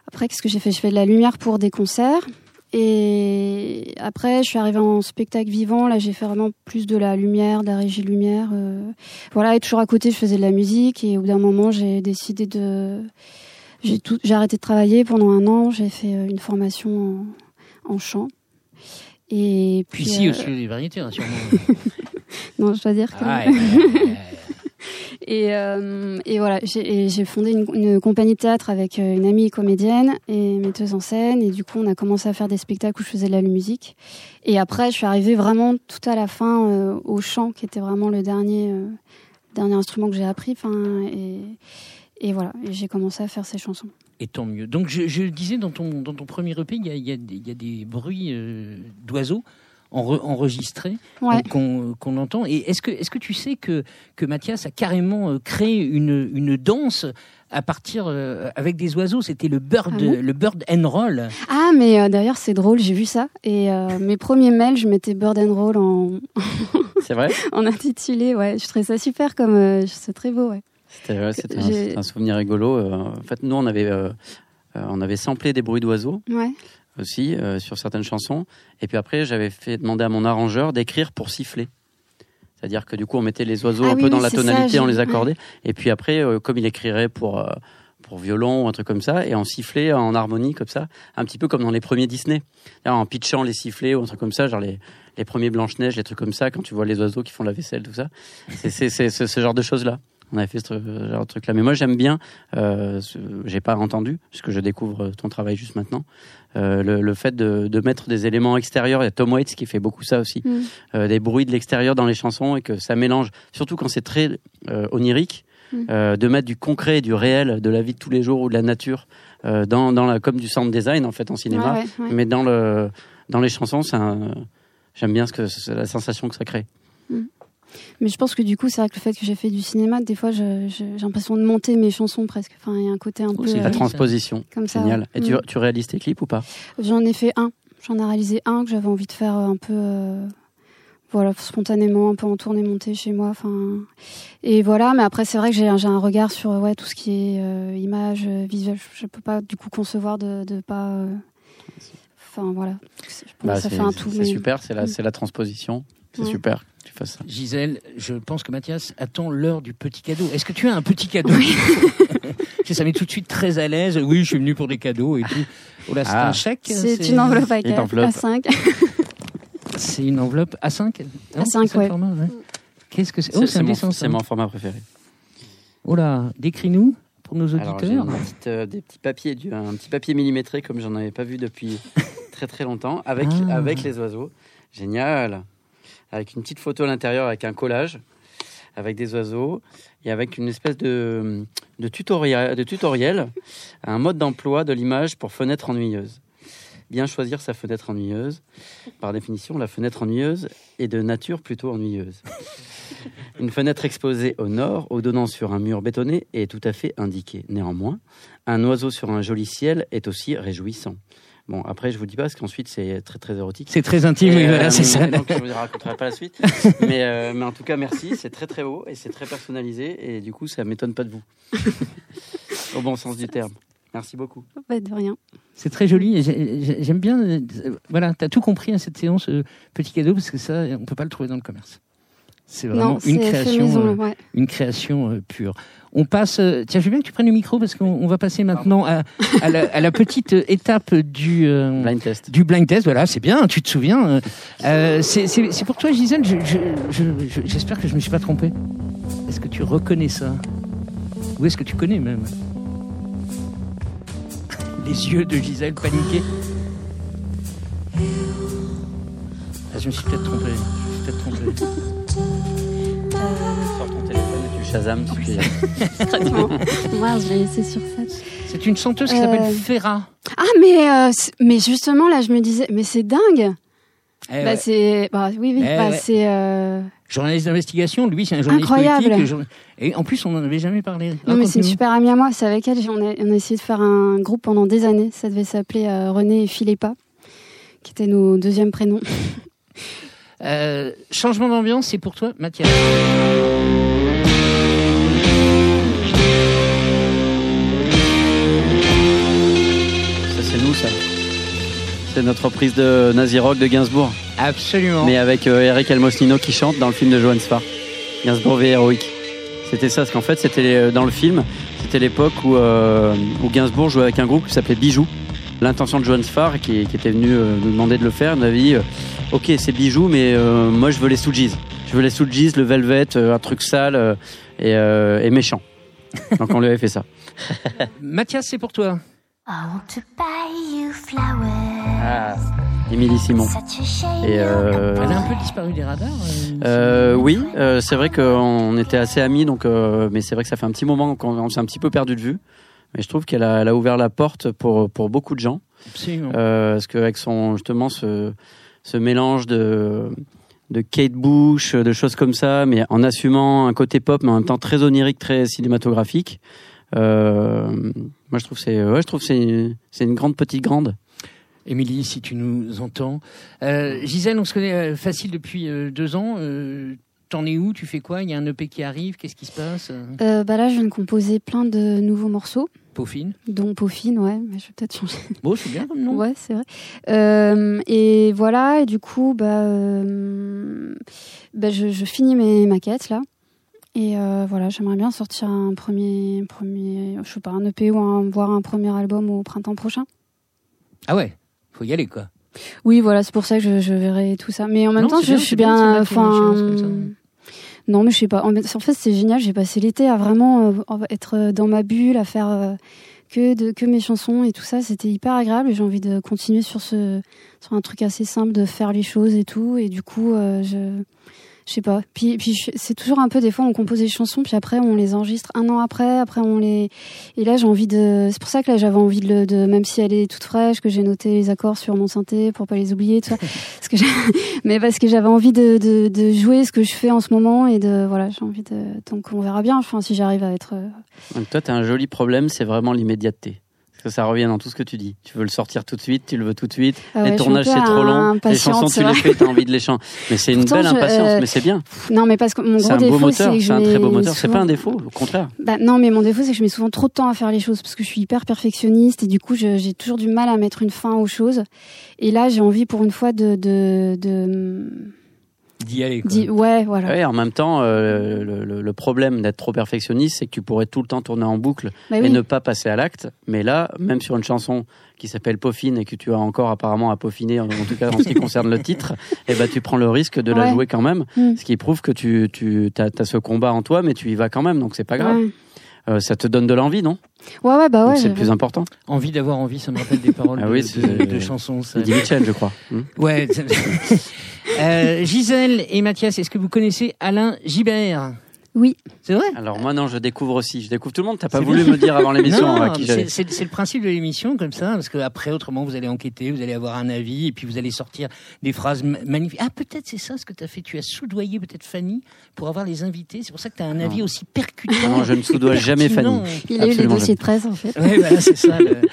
après, qu'est-ce que j'ai fait? Je fais de la lumière pour des concerts. Et après, je suis arrivée en spectacle vivant. Là, j'ai fait vraiment plus de la lumière, de la régie lumière. euh, voilà, et toujours à côté, je faisais de la musique. Et au bout d'un moment, j'ai décidé de. J'ai tout. J'ai arrêté de travailler pendant un an. J'ai fait euh, une formation en, en chant. Et puis. Ici euh, aussi, des variétés, hein, sûrement. non, je dois dire que. Ah. Et, euh, et voilà, j'ai fondé une, compagnie de théâtre avec euh, une amie comédienne et metteuse en scène. Et du coup, on a commencé à faire des spectacles où je faisais de la musique. Et après, je suis arrivée vraiment tout à la fin euh, au chant, qui était vraiment le dernier, dernier instrument que j'ai appris. Et, voilà, j'ai commencé à faire ces chansons. Et tant mieux. Donc je, je disais dans ton, dans ton premier EP, il y a, y a des- bruits d'oiseaux enre- enregistrés Ouais. qu'on qu'on entend. Et est-ce que, est-ce que tu sais que, que Mathias a carrément euh, créé une, une danse à partir euh, avec des oiseaux? C'était le bird, Ah bon le bird and roll. Ah, mais euh, d'ailleurs, c'est drôle, j'ai vu ça. Et euh, mes premiers mails, je mettais Bird and Roll en, C'est vrai? en intitulé. Ouais, je trouvais ça super comme. euh, c'est très beau, ouais. C'était un, un souvenir rigolo. Euh, En fait, nous, on avait, euh, euh, on avait samplé des bruits d'oiseaux Ouais. Aussi euh, sur certaines chansons. Et puis après, j'avais fait demander à mon arrangeur d'écrire pour siffler. C'est-à-dire que du coup, on mettait les oiseaux Ah un oui, peu dans la ça, tonalité, on les accordait. Et puis après, euh, comme il écrirait pour euh, pour violon ou un truc comme ça, et on sifflait en harmonie comme ça, un petit peu comme dans les premiers Disney, en pitchant les sifflets ou un truc comme ça, genre les les premiers Blanche Neige, les trucs comme ça, quand tu vois les oiseaux qui font la vaisselle, tout ça. C'est ce genre de choses là. On avait fait ce genre de truc là. Mais moi, j'aime bien. Euh, J'ai pas entendu, puisque je découvre ton travail juste maintenant. Euh, le, le fait de, de mettre des éléments extérieurs. Il y a Tom Waits qui fait beaucoup ça aussi. Mm. Euh, des bruits de l'extérieur dans les chansons et que ça mélange, surtout quand c'est très euh, onirique, Mm. euh, de mettre du concret, et du réel, de la vie de tous les jours ou de la nature, euh, dans, dans la, comme du sound design en fait en cinéma. Ouais, ouais, ouais. Mais dans, le, dans les chansons, j'aime bien ce que, la sensation que ça crée. Mais je pense que du coup, c'est vrai que le fait que j'ai fait du cinéma, des fois, j'ai l'impression de monter mes chansons presque. Enfin, il y a un côté un peu c'est la euh, transposition, comme ça. génial. Et tu, Mm. tu réalises tes clips ou pas? J'en ai fait un. J'en ai réalisé un que j'avais envie de faire un peu, euh, voilà, spontanément, un peu en tournée montée chez moi. Enfin, et voilà. Mais après, c'est vrai que j'ai un- regard sur ouais tout ce qui est euh, image, euh, visuel. Je peux pas du coup concevoir de, de pas. euh, Enfin voilà. Je pense Bah, que ça fait un tout. C'est mais- super, c'est la, Mm. c'est la transposition. C'est Ouais. super que tu fasses ça. Gisèle, je pense que Mathias attend l'heure du petit cadeau. Est-ce que tu as un petit cadeau sais, Ça met tout de suite très à l'aise. Oui, je suis venu pour des cadeaux et tout. Oh là, c'est Ah. un chèque C'est une enveloppe à, Une enveloppe. à 5. C'est une enveloppe A5 Non, A5, c'est ça le ouais. ouais. Qu'est-ce que c'est? C'est Oh, c'est mon, mon format préféré. Oh là, décris-nous pour nos Alors, auditeurs. une petite, euh, des petits papiers, du- un petit papier millimétré comme j'en avais pas vu depuis très très longtemps, avec, Ah. avec les oiseaux. Génial. Avec une petite photo à l'intérieur, avec un collage, avec des oiseaux, et avec une espèce de, de, tutoriel, de tutoriel, un mode d'emploi de l'image pour fenêtre ennuyeuse. Bien choisir sa fenêtre ennuyeuse. Par définition, la fenêtre ennuyeuse est de nature plutôt ennuyeuse. Une fenêtre exposée au nord, au donnant sur un mur bétonné, est tout à fait indiquée. Néanmoins, un oiseau sur un joli ciel est aussi réjouissant. Bon, après, je vous dis pas, parce qu'ensuite, c'est très, très érotique. C'est très intime, oui, Et, voilà, euh, c'est ça. Donc, je vous raconterai pas la suite. mais, euh, mais en tout cas, merci. C'est très, très beau et c'est très personnalisé. Et du coup, ça m'étonne pas de vous. Au bon sens du terme. Merci beaucoup. Pas de rien. C'est très joli. J'aime bien. euh, Voilà, tu as tout compris à cette séance, petit cadeau, parce que ça, on peut pas le trouver dans le commerce. C'est vraiment non, c'est une fait création, maison. euh, ouais. une création euh, pure. On passe. euh, tiens, je veux bien que tu prennes le micro parce qu'on on va passer maintenant à, à la, à la petite étape du. euh, Blind test. du blind test, voilà, c'est bien, tu te souviens. euh, c'est- pour toi, Gisèle, je- je- je- je- j'espère que je me suis pas trompé. Est-ce que tu reconnais ça? Ou est-ce que tu connais même? Les yeux de Gisèle paniqués. Ah, je me suis peut-être trompé. Je me suis peut-être trompé. Sors ton téléphone et tu Shazam. je vais laisser sur ça. C'est une chanteuse qui Euh, s'appelle Ferra. Ah, mais, euh, mais justement, là, je me disais, mais c'est dingue. Eh bah, ouais. c'est, bah, oui, oui, Eh bah, ouais. c'est, euh, Journaliste d'investigation, lui c'est un journaliste Incroyable. politique. Et en plus, on n'en avait jamais parlé. non, mais c'est une super amie à moi. C'est avec elle, on a, on a essayé de faire un groupe pendant des années. Ça devait s'appeler euh, René et Philippa, qui étaient nos deuxièmes prénoms. Euh, changement d'ambiance, c'est pour toi, Mathias. Ça, c'est nous, ça. C'est notre reprise de Nazi Rock de Gainsbourg. Absolument. Mais avec euh, Eric Almosnino qui chante dans le film de Johan Sfar. Gainsbourg V Heroic. C'était ça, parce qu'en fait, c'était euh, dans le film, c'était l'époque où, euh, où Gainsbourg jouait avec un groupe qui s'appelait Bijou. L'intention de Johan Sfar, qui, qui était venu euh, nous demander de le faire, nous avait dit euh, Ok, c'est Bijou, mais euh, moi je veux les Stooges. Je veux les Stooges, le Velvet, euh, un truc sale euh, et, euh, et méchant. Donc on lui avait fait ça. Mathias, c'est pour toi. I want to buy you flowers. Ah. Émilie Simon. Et euh, Elle a un peu disparu des radars. euh, euh, oui, euh, c'est vrai qu'on était assez amis, donc, euh, mais c'est vrai que ça fait un petit moment qu'on on s'est un petit peu perdu de vue. Mais je trouve qu'elle a, elle a ouvert la porte pour, pour beaucoup de gens. Absolument. Euh, parce qu'avec son justement ce, ce mélange de de Kate Bush, de choses comme ça, mais en assumant un côté pop, mais en même temps très onirique, très cinématographique. Euh, moi, je trouve que c'est, ouais, je trouve c'est, c'est une grande petite grande. Émilie, si tu nous entends. Euh, Gisèle, on se connaît euh, facile depuis euh, deux ans. T'en es où? Tu fais quoi? Il y a un EP qui arrive Qu'est-ce qui se passe? Euh, bah là, je viens de composer plein de nouveaux morceaux, Peaufine dont Peaufine, ouais, mais je vais peut-être changer. Bon, c'est bien comme nom. Ouais, c'est vrai. Euh, et voilà, et du coup, bah, euh, bah, je, je finis mes maquettes là. Et voilà, j'aimerais bien sortir un premier, premier, je sais pas, un EP ou un, voire un premier album au printemps prochain. Ah ouais, faut y aller quoi. Oui, voilà, c'est pour ça que je, je verrai tout ça. Mais en même Non, temps, je, bien, je suis bien Enfin, non, mais je sais pas. En, fait, c'est génial. J'ai passé l'été à vraiment euh, être dans ma bulle, à faire euh, que mes chansons et tout ça. C'était hyper agréable. J'ai envie de continuer sur ce sur un truc assez simple de faire les choses et tout. Et du coup, euh, je je sais pas. Puis, puis c'est toujours un peu des fois on compose des chansons, puis après on les enregistre un an après, après on les et là j'ai envie de. C'est pour ça que là j'avais envie de, le- de même si elle est toute fraîche, que j'ai noté les accords sur mon synthé pour pas les oublier, tout ça. parce que mais parce que j'avais envie de, de, de jouer ce que je fais en ce moment et de voilà j'ai envie de donc on verra bien. Enfin si j'arrive à être. euh, Donc toi, tu as un joli problème, c'est vraiment l'immédiateté. Parce que ça revient dans tout ce que tu dis. Tu veux le sortir tout de suite, tu le veux tout de suite. Ah ouais, les tournages, c'est trop long. Les chansons, tu les fais, tu as envie de les chanter. Mais c'est une belle je- impatience, euh, mais c'est bien. Non mais parce que mon gros un beau défaut moteur, c'est que je c'est un très beau moteur. C'est pas un défaut, au contraire. Bah, non, mais mon défaut, c'est que je mets souvent trop de temps à faire les choses parce que je suis hyper perfectionniste et du coup, j'ai toujours du mal à mettre une fin aux choses. Et là, j'ai envie pour une fois de. de, de D'y aller quoi. ouais, voilà. Ouais, en même temps, euh, le, le- le problème d'être trop perfectionniste, c'est que tu pourrais tout le temps tourner en boucle Bah et oui. ne pas passer à l'acte. Mais là, même sur une chanson qui s'appelle Peaufine et que tu as encore apparemment à peaufiner, en, en tout cas en ce qui concerne le titre, et ben tu prends le risque de la jouer quand même. Mm. Ce qui prouve que tu, tu as, ce combat en toi, mais tu y vas quand même, donc c'est pas grave. Ouais. Euh, ça te donne de l'envie, non? Ouais, ouais, bah ouais. C'est le plus important. Envie d'avoir envie, ça me rappelle des paroles Ah de, oui, de- c'est- de chansons. ça. C'est Eddie Mitchell, je crois. Hmm Ouais. Euh, Gisèle et Mathias, est-ce que vous connaissez Alain Gibert Oui. C'est vrai Alors moi non, je découvre aussi. Je découvre tout le monde. T'as pas voulu bien. me dire avant l'émission Non, à qui c'est j'allais. c'est- c'est le principe de l'émission comme ça, parce que après autrement vous allez enquêter, vous allez avoir un avis, et puis vous allez sortir des phrases ma- magnifiques. Ah peut-être c'est ça ce que tu as fait, tu as soudoyé peut-être Fanny pour avoir les invités, c'est pour ça que tu as un avis Non. aussi percutant. Ah non, je ne soudoie jamais. Fanny. Il a eu les Absolument dossiers de presse, en fait. Voilà, c'est ça. le-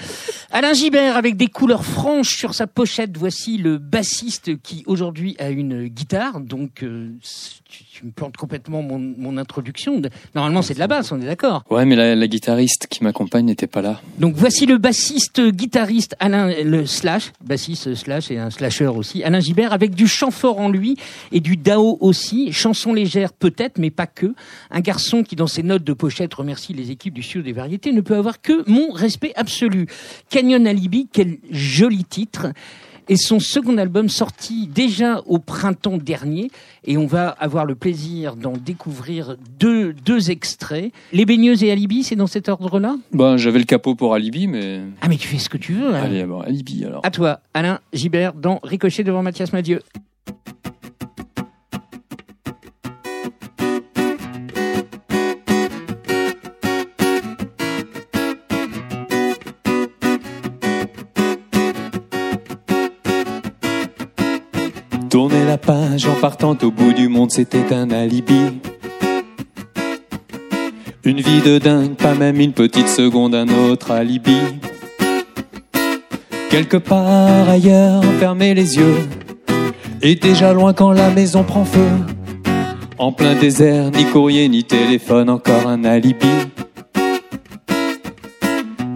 Alain Gibert avec des couleurs franches sur sa pochette. Voici le bassiste qui aujourd'hui a une guitare. Donc euh, tu, tu me plantes complètement mon, mon introduction. Normalement c'est de la basse, on est d'accord. Ouais, mais la, la guitariste qui m'accompagne n'était pas là. Donc voici le bassiste guitariste Alain le slash bassiste slash et un slasher aussi Alain Gibert avec du chant fort en lui et du dao aussi chanson légère peut-être mais pas que un garçon qui dans ses notes de pochette remercie les équipes du studio des variétés ne peut avoir que mon respect absolu Canyon Alibi quel joli titre et son second album sorti déjà au printemps dernier et on va avoir le plaisir d'en découvrir deux, deux extraits. Les baigneuses et Alibi, c'est dans cet ordre-là? Ben, j'avais le capot pour Alibi, mais ah mais tu fais ce que tu veux. Alain. allez, bon, Alibi alors. À toi, Alain Gibert, dans Ricochet devant Mathias Madieu. En partant au bout du monde, c'était un alibi. Une vie de dingue, pas même une petite seconde, un autre alibi. Quelque part ailleurs, fermer les yeux. Et déjà loin quand la maison prend feu. En plein désert, ni courrier, ni téléphone, encore un alibi.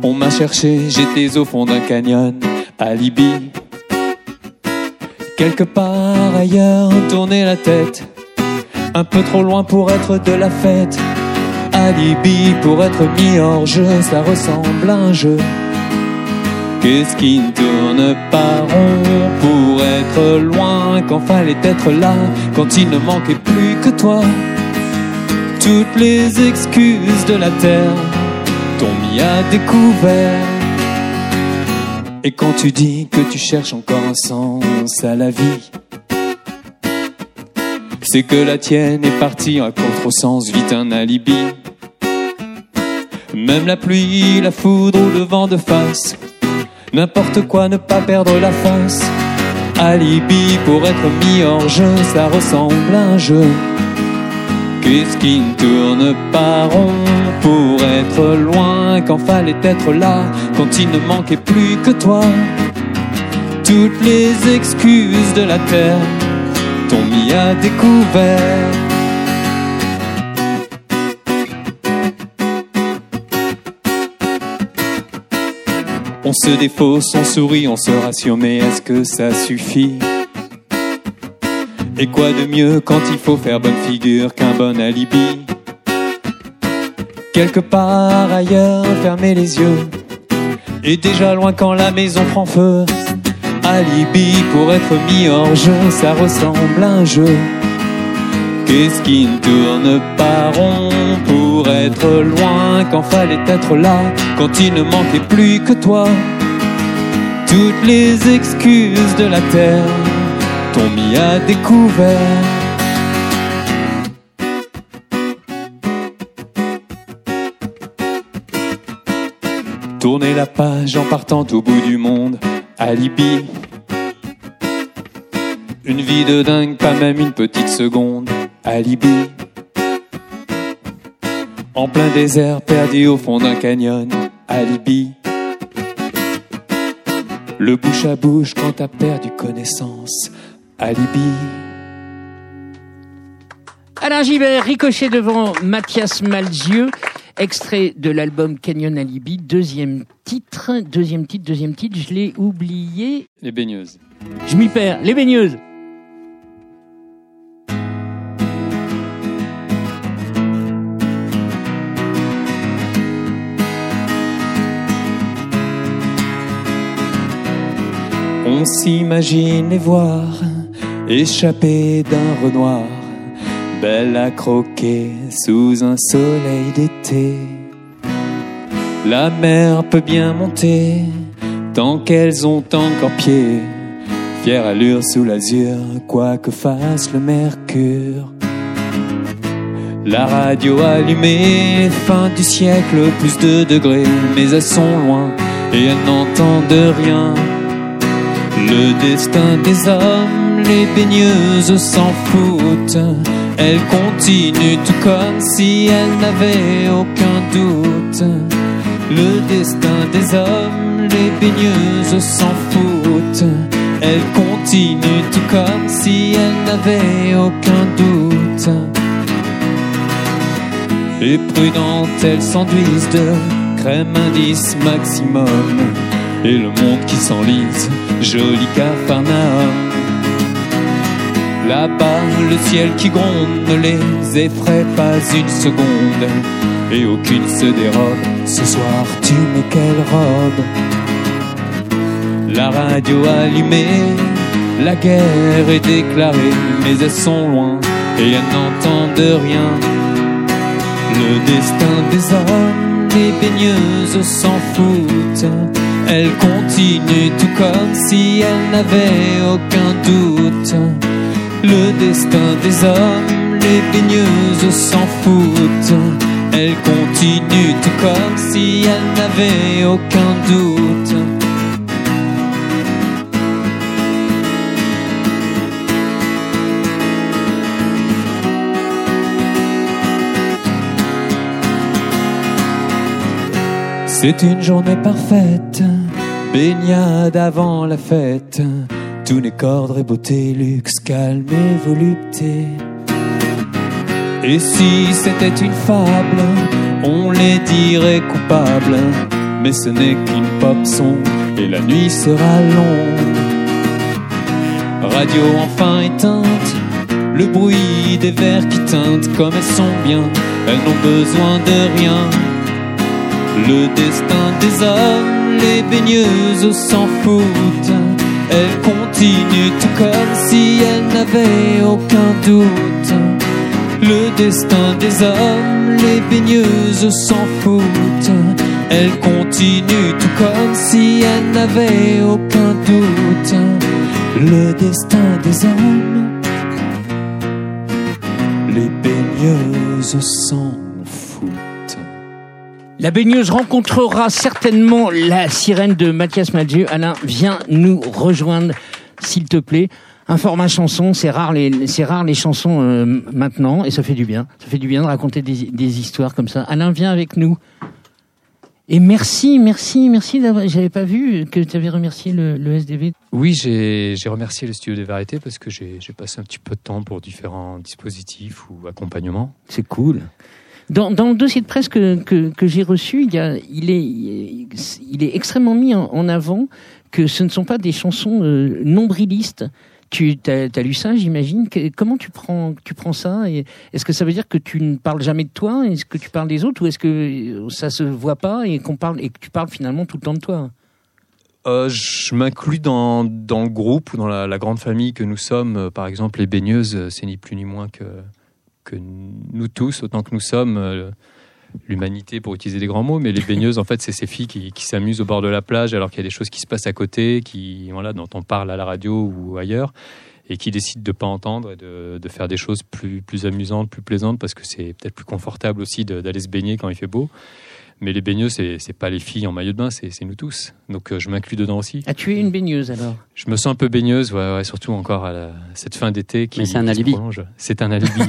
On m'a cherché, j'étais au fond d'un canyon, alibi. Quelque part ailleurs, tourner la tête. Un peu trop loin pour être de la fête. Alibi pour être mis hors jeu, ça ressemble à un jeu. Qu'est-ce qui ne tourne pas rond pour être loin quand fallait être là, quand il ne manquait plus que toi? Toutes les excuses de la terre t'ont mis à découvert. Et quand tu dis que tu cherches encore un sens à la vie, c'est que la tienne est partie à contresens, vite un alibi. Même la pluie, la foudre ou le vent de face, n'importe quoi, ne pas perdre la face. Alibi pour être mis hors jeu, ça ressemble à un jeu. Qu'est-ce qui ne tourne pas rond pour être loin quand fallait être là, quand il ne manquait plus que toi? Toutes les excuses de la terre t'ont mis à découvert. On se défausse, on sourit, on se rassure, mais est-ce que ça suffit? Et quoi de mieux quand il faut faire bonne figure qu'un bon alibi Quelque part ailleurs, fermer les yeux, et déjà loin quand la maison prend feu. Alibi pour être mis hors jeu, ça ressemble à un jeu. Qu'est-ce qui ne tourne pas rond pour être loin quand fallait être là, quand il ne manquait plus que toi? Toutes les excuses de la terre t'ont mis à découvert. Tourner la page en partant au bout du monde, alibi. Une vie de dingue, pas même une petite seconde, alibi. En plein désert, perdu au fond d'un canyon, alibi. Le bouche à bouche quand t'as perdu connaissance, alibi. Alain Givert, ricochet devant Mathias Malzieux, extrait de l'album Canyon Alibi, deuxième titre, deuxième titre, deuxième titre, je l'ai oublié, Les baigneuses. je m'y perds, les baigneuses. On s'imagine les voir échapper d'un renoir, belle à croquer sous un soleil d'été. La mer peut bien monter tant qu'elles ont encore pied, fière allure sous l'azur, quoi que fasse le mercure. La radio allumée, fin du siècle, plus de degrés, mais elles sont loin et elles n'entendent rien. Le destin des hommes, les baigneuses s'en foutent. Elles continuent tout comme si elles n'avaient aucun doute. Le destin des hommes, les baigneuses s'en foutent. Elles continuent tout comme si elles n'avaient aucun doute. Et prudentes, elles s'enduisent de crème indice maximum. Et le monde qui s'enlise, joli capharnaüm. Là-bas, le ciel qui gronde ne les effraie pas une seconde. Et aucune se dérobe. Ce soir, tu mets quelle robe La radio allumée, la guerre est déclarée, mais elles sont loin et elles n'entendent rien. Le destin des hommes, les baigneuses s'en foutent. Elles continuent tout comme si elles n'avaient aucun doute. Le destin des hommes, les baigneuses s'en foutent. Elles continuent tout comme si elles n'avaient aucun doute. C'est une journée parfaite, baignade avant la fête. Tout n'est qu'ordre et beauté, luxe, calme et volupté. Et si c'était une fable, on les dirait coupables. Mais ce n'est qu'une pop son et la nuit sera longue. Radio enfin éteinte, le bruit des verres qui teintent comme elles sont bien. Elles n'ont besoin de rien. Le destin des hommes, les baigneuses s'en foutent. Elles continuent tout comme si elles n'avaient aucun doute. Le destin des hommes, les baigneuses s'en foutent. Elle continue tout comme si elle n'avait aucun doute. Le destin des hommes, les baigneuses s'en. La baigneuse rencontrera certainement la sirène de Mathias Mathieu. Alain, viens nous rejoindre, s'il te plaît. Un format chanson, c'est rare les, c'est rare les chansons euh, maintenant, et ça fait du bien. Ça fait du bien de raconter des, des histoires comme ça. Alain, viens avec nous. Et merci, merci, merci d'avoir. J'avais pas vu que tu avais remercié le, le SDV. Oui, j'ai j'ai remercié le studio des variétés parce que j'ai j'ai passé un petit peu de temps pour différents dispositifs ou accompagnements. C'est cool. Dans, dans le dossier de presse que, que, que j'ai reçu, il, y a, il, est, il est extrêmement mis en, en avant que ce ne sont pas des chansons euh, nombrilistes. Tu as, lu ça, j'imagine. Comment tu prends, tu prends ça Est-ce que ça veut dire que tu ne parles jamais de toi? Est-ce que tu parles des autres Ou est-ce que euh, ça se voit pas et qu'on parle et que tu parles finalement tout le temps de toi? Euh, je m'inclus dans, dans le groupe ou dans la, la grande famille que nous sommes. Euh, Par exemple, les baigneuses, c'est ni plus ni moins que, que nous tous, autant que nous sommes. L'humanité, pour utiliser des grands mots, mais les baigneuses, en fait, c'est ces filles qui, qui s'amusent au bord de la plage alors qu'il y a des choses qui se passent à côté, qui, voilà, dont on parle à la radio ou ailleurs, et qui décident de pas entendre et de, de faire des choses plus, plus amusantes, plus plaisantes, parce que c'est peut-être plus confortable aussi d'aller se baigner quand il fait beau. Mais les baigneuses, c'est c'est pas les filles en maillot de bain, c'est nous tous. Donc euh, je m'inclus dedans aussi. Ah, tu es une baigneuse alors? Je me sens un peu baigneuse, ouais, ouais, surtout encore à la- cette fin d'été qui, Mais c'est un alibi. C'est un alibi.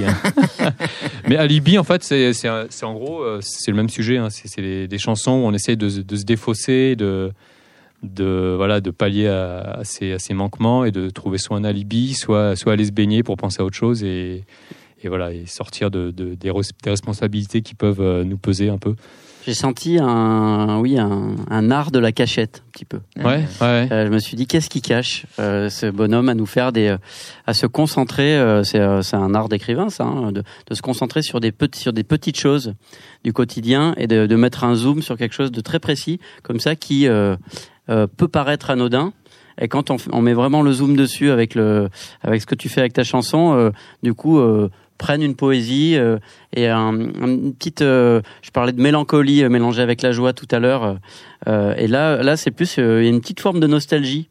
Mais alibi, en fait, c'est en gros, euh, c'est le même sujet. hein. C'est des, des chansons où on essaie de, se- de se défausser, de, de, voilà, de pallier à, à manquements et de trouver soit un alibi, soit, soit aller se baigner pour penser à autre chose et, et voilà, et sortir de, de- des, res- des responsabilités qui peuvent euh, nous peser un peu. J'ai senti un, oui, un, un art de la cachette, un petit peu. Ouais, ouais. Euh, je me suis dit, qu'est-ce qui cache euh, ce bonhomme à nous faire des, euh, à se concentrer. euh, c'est, euh, c'est un art d'écrivain, ça, hein, de, de se concentrer sur des petits, sur des petites choses du quotidien et de, de mettre un zoom sur quelque chose de très précis, comme ça, qui euh, euh, peut paraître anodin. Et quand on, on met vraiment le zoom dessus avec le, avec ce que tu fais avec ta chanson, euh, du coup. Euh, prennent une poésie euh, et un, une petite euh, je parlais de mélancolie euh, mélangée avec la joie tout à l'heure et là là c'est plus une petite forme de nostalgie.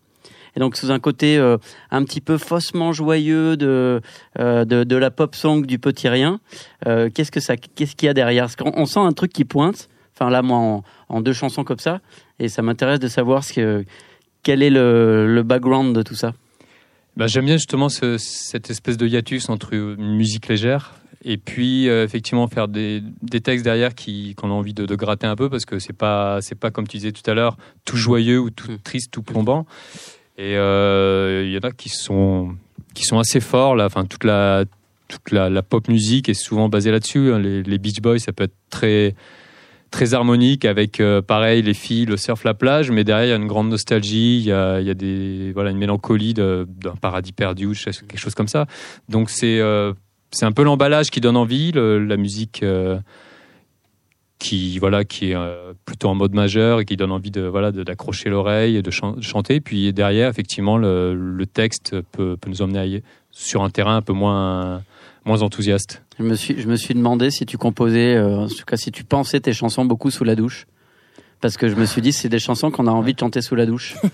Et donc sous un côté un petit peu faussement joyeux de, de la pop song du petit rien qu'est-ce que ça qu'est-ce qu'il y a derrière? On sent un truc qui pointe enfin là moi en, en deux chansons comme ça et ça m'intéresse de savoir ce que quel est le, le background de tout ça Bah, J'aime bien justement ce- cette espèce de hiatus entre une musique légère et puis euh, effectivement faire des, des textes derrière qui qu'on a envie de, de gratter un peu parce que c'est pas c'est pas comme tu disais tout à l'heure tout joyeux ou tout Mm. triste tout plombant et euh, il y en a qui sont qui sont assez forts là enfin toute la toute la, la pop musique est souvent basée là-dessus hein. les, les Beach Boys ça peut être très très harmonique avec euh, pareil les filles le surf la plage mais derrière il y a une grande nostalgie il y a, il y a des voilà une mélancolie d'un paradis perdu quelque chose comme ça. Donc c'est euh, c'est un peu l'emballage qui donne envie le- la musique euh, qui voilà qui est plutôt en mode majeur et qui donne envie de voilà d'accrocher l'oreille et de, chan- de chanter. Puis derrière effectivement le, texte peut, peut nous emmener sur un terrain un peu moins moins enthousiaste. Je me suis je me suis demandé si tu composais euh, en tout cas si tu pensais tes chansons beaucoup sous la douche. Parce que je me suis dit c'est des chansons qu'on a envie de chanter sous la douche.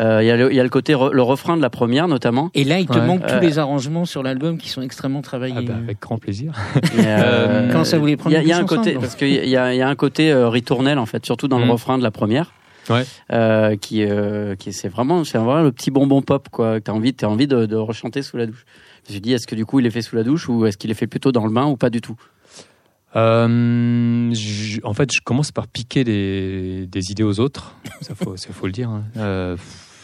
Euh, il y a le il y a le côté re- le refrain de la première notamment. Et là, il te Ouais. manque Euh, tous les arrangements sur l'album qui sont extrêmement travaillés. Ah bah, avec grand plaisir. Euh, Quand ça voulait prendre il y a, il y a un côté parce qu'il y a, il y a- il y a un côté euh, ritournel en fait surtout dans le Mhm. refrain de la première. Ouais. euh, qui euh, qui c'est vraiment c'est vraiment le petit bonbon pop quoi. T'as envie t'as envie de, de rechanter sous la douche je me suis dit est-ce que du coup il est fait sous la douche ou est-ce qu'il est fait plutôt dans le bain ou pas du tout Euh, je- en fait, je commence par piquer des, des idées aux autres. Ça faut, ça faut le dire. hein. Euh,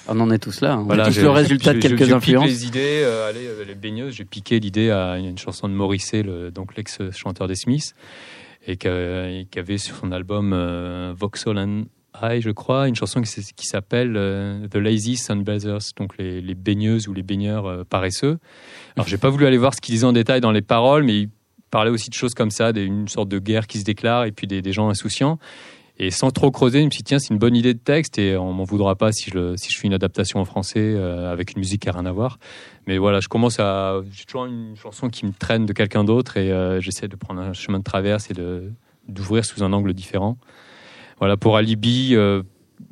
on en est tous là hein. on est tous je- le résultat je- de je- quelques je pique influences les idées, euh, allez, euh, les baigneuses. J'ai piqué l'idée à une chanson de Morrissey, le- donc l'ex-chanteur des Smiths, et qui avait sur son album euh, Vauxhall High, je crois, une chanson qui, s'appelle euh, The Lazy Sunbathers, donc les, baigneuses ou les baigneurs euh, paresseux. Alors, j'ai pas voulu aller voir ce qu'il disait en détail dans les paroles, mais il parlait aussi de choses comme ça, des- une sorte de guerre qui se déclare et puis des, gens insouciants. Et sans trop creuser, je me suis dit, tiens, c'est une bonne idée de texte et on m'en voudra pas si je, fais une adaptation en français euh, avec une musique qui n'a rien à voir. Mais voilà, je commence à. J'ai toujours une chanson qui me traîne de quelqu'un d'autre et j'essaie de prendre un chemin de traverse et d'ouvrir sous un angle différent. Voilà, pour Alibi, euh,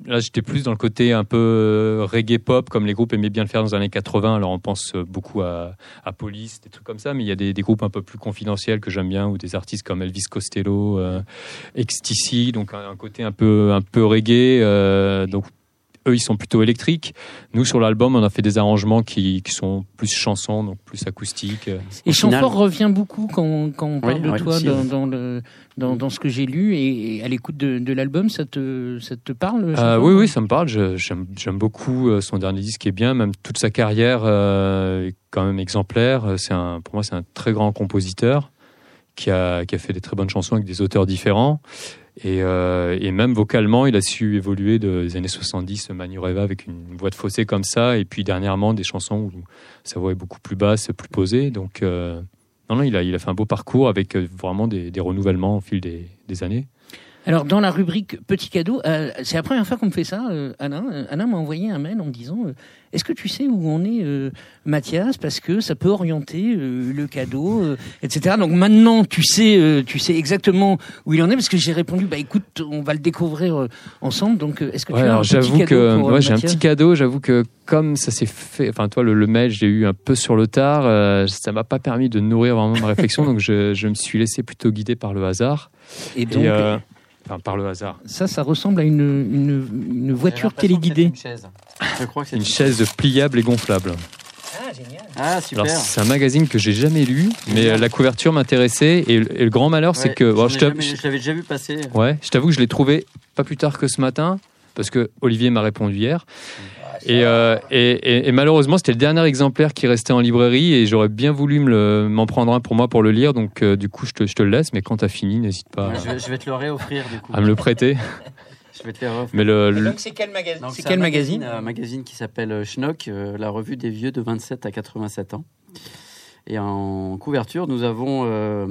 là j'étais plus dans le côté un peu euh, reggae pop, comme les groupes aimaient bien le faire dans les années 80. Alors on pense euh, beaucoup à, à Police, des trucs comme ça, mais il y a des, des groupes un peu plus confidentiels que j'aime bien, ou des artistes comme Elvis Costello, euh, XTC, donc un, un côté un peu, un peu reggae. euh, donc eux, ils sont plutôt électriques. Nous, sur l'album, on a fait des arrangements qui, qui sont plus chansons, donc plus acoustiques. Et Chamfort revient beaucoup quand, quand on parle Oui, de oui, toi dans, dans le, dans, dans ce que j'ai lu et, et à l'écoute de, de l'album, ça te, ça te parle Euh, oui, oui, ça me parle. J'aime beaucoup euh, son dernier disque qui est bien. Même toute sa carrière euh, est quand même exemplaire. Euh, C'est un, pour moi, c'est un très grand compositeur qui a, qui a fait des très bonnes chansons avec des auteurs différents. Et, euh, et même vocalement, il a su évoluer de- des années 70, Manureva avec une voix de fossé comme ça. Et puis dernièrement, des chansons où sa voix est beaucoup plus basse, plus posée. Donc, euh, non, non, il a, il a fait un beau parcours avec euh, vraiment des, des renouvellements au fil des, des années. Alors, dans la rubrique Petit cadeau, euh, c'est la première fois qu'on me fait ça, euh, Alain. Euh, Alain m'a envoyé un mail en me disant euh, Est-ce que tu sais où on est, euh, Mathias Parce que ça peut orienter euh, le cadeau, euh, etc. Donc maintenant, tu sais, euh, tu sais exactement où il en est, parce que j'ai répondu Bah écoute, on va le découvrir euh, ensemble. Donc, euh, est-ce que Ouais, tu as un alors petit j'avoue cadeau que ouais, j'ai un petit cadeau. J'avoue que comme ça s'est fait, enfin toi le, le mail j'ai eu un peu sur le tard, euh, ça m'a pas permis de nourrir vraiment ma réflexion, donc je, je me suis laissé plutôt guider par le hasard. Et donc, Et, euh, enfin par le hasard, ça, ça ressemble à une, une, une voiture téléguidée. Je crois que c'est une chaise pliable et gonflable. Ah, génial. Ah, super. Alors c'est un magazine que j'ai jamais lu, mais euh, la couverture m'intéressait et, le- et le grand malheur c'est que bon, je je l'avais déjà vu passer. Ouais, je t'avoue que je l'ai trouvé pas plus tard que ce matin, parce que Olivier m'a répondu hier. Et, euh, et, et- et malheureusement, c'était le dernier exemplaire qui restait en librairie et j'aurais bien voulu m'en prendre un pour moi pour le lire. Donc, euh, du coup, je te, je te le laisse, mais quand t'as fini, n'hésite pas Ouais, je, vais, je vais te le réoffrir du coup. à me le prêter. Je vais te le réoffrir. Mais le, le- donc, c'est quel, maga- Donc, c'est un quel magazine Un magazine qui s'appelle euh, Schnock, euh, la revue des vieux de 27 à 87 ans. Et en couverture, nous avons euh,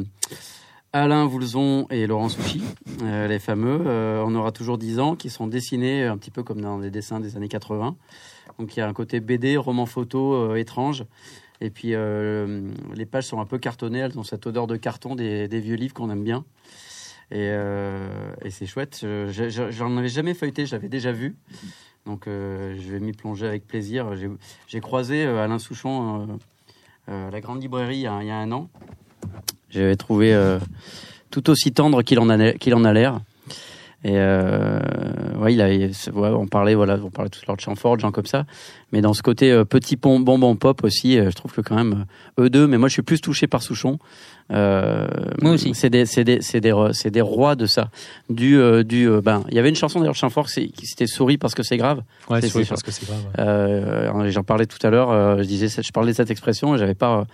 Alain Voulzon et Laurent Souchy, euh, les fameux. euh, on aura toujours 10 ans, qui sont dessinés un petit peu comme dans les dessins des années 80. Donc il y a un côté BD, roman photo euh, étrange. Et puis euh, les pages sont un peu cartonnées, elles ont cette odeur de carton des, vieux livres qu'on aime bien. Et, c'est chouette. Je- je- J'en avais jamais feuilleté, je l'avais déjà vu. Donc je vais m'y plonger avec plaisir. J'ai- croisé Alain Souchon à la grande librairie il y a un an. J'avais trouvé euh, tout aussi tendre qu'il en a qu'il en a l'air. Et euh, ouais, il a, ouais, on parlait voilà, on parlait tout à l'heure de Chamfort, de gens comme ça. Mais dans ce côté euh, petit pom- bonbon pop aussi, euh, je trouve que quand même eux deux. Mais moi, je suis plus touché par Souchon. Moi aussi. C'est des, c'est des, c'est des, c'est des rois de ça. Du, du, ben, il y avait une chanson d'ailleurs c'est- qui c'était souris parce que c'est grave. ouais, c'est parce que c'est grave. ouais. J'en parlais tout à l'heure. je disais, je parlais de cette expression et j'avais pas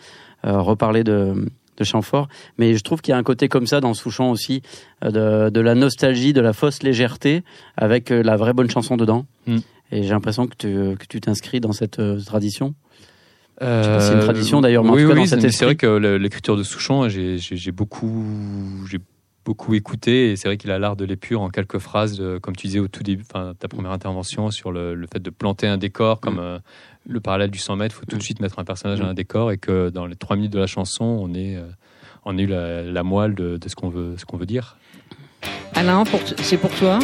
reparlé de, de Chamfort. Mais je trouve qu'il y a un côté comme ça dans Souchon aussi, euh, de, de la nostalgie, de la fausse légèreté, avec euh, la vraie bonne chanson dedans. Mm. Et j'ai l'impression que tu que tu t'inscris dans cette euh, tradition. Euh, c'est une tradition, d'ailleurs, mais en oui, tout cas, dans oui, cet c'est- vrai que l'écriture de Souchon, j'ai j'ai- j'ai beaucoup, j'ai beaucoup écouté et c'est vrai qu'il a l'art de l'épure en quelques phrases, de- comme tu disais au tout début, enfin ta première intervention sur le, le fait de planter un décor, comme Mm. euh, le parallèle du 100 mètres, faut tout de suite mettre un personnage à un décor et que dans les trois minutes de la chanson, on est, euh, on est la, la moelle de, de ce qu'on veut, ce qu'on veut dire. Alain, c'est pour toi?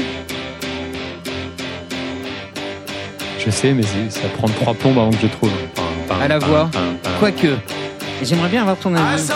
Je sais, mais ça prend trois plombes avant que je trouve. À la voix. Quoique. J'aimerais bien avoir ton avis.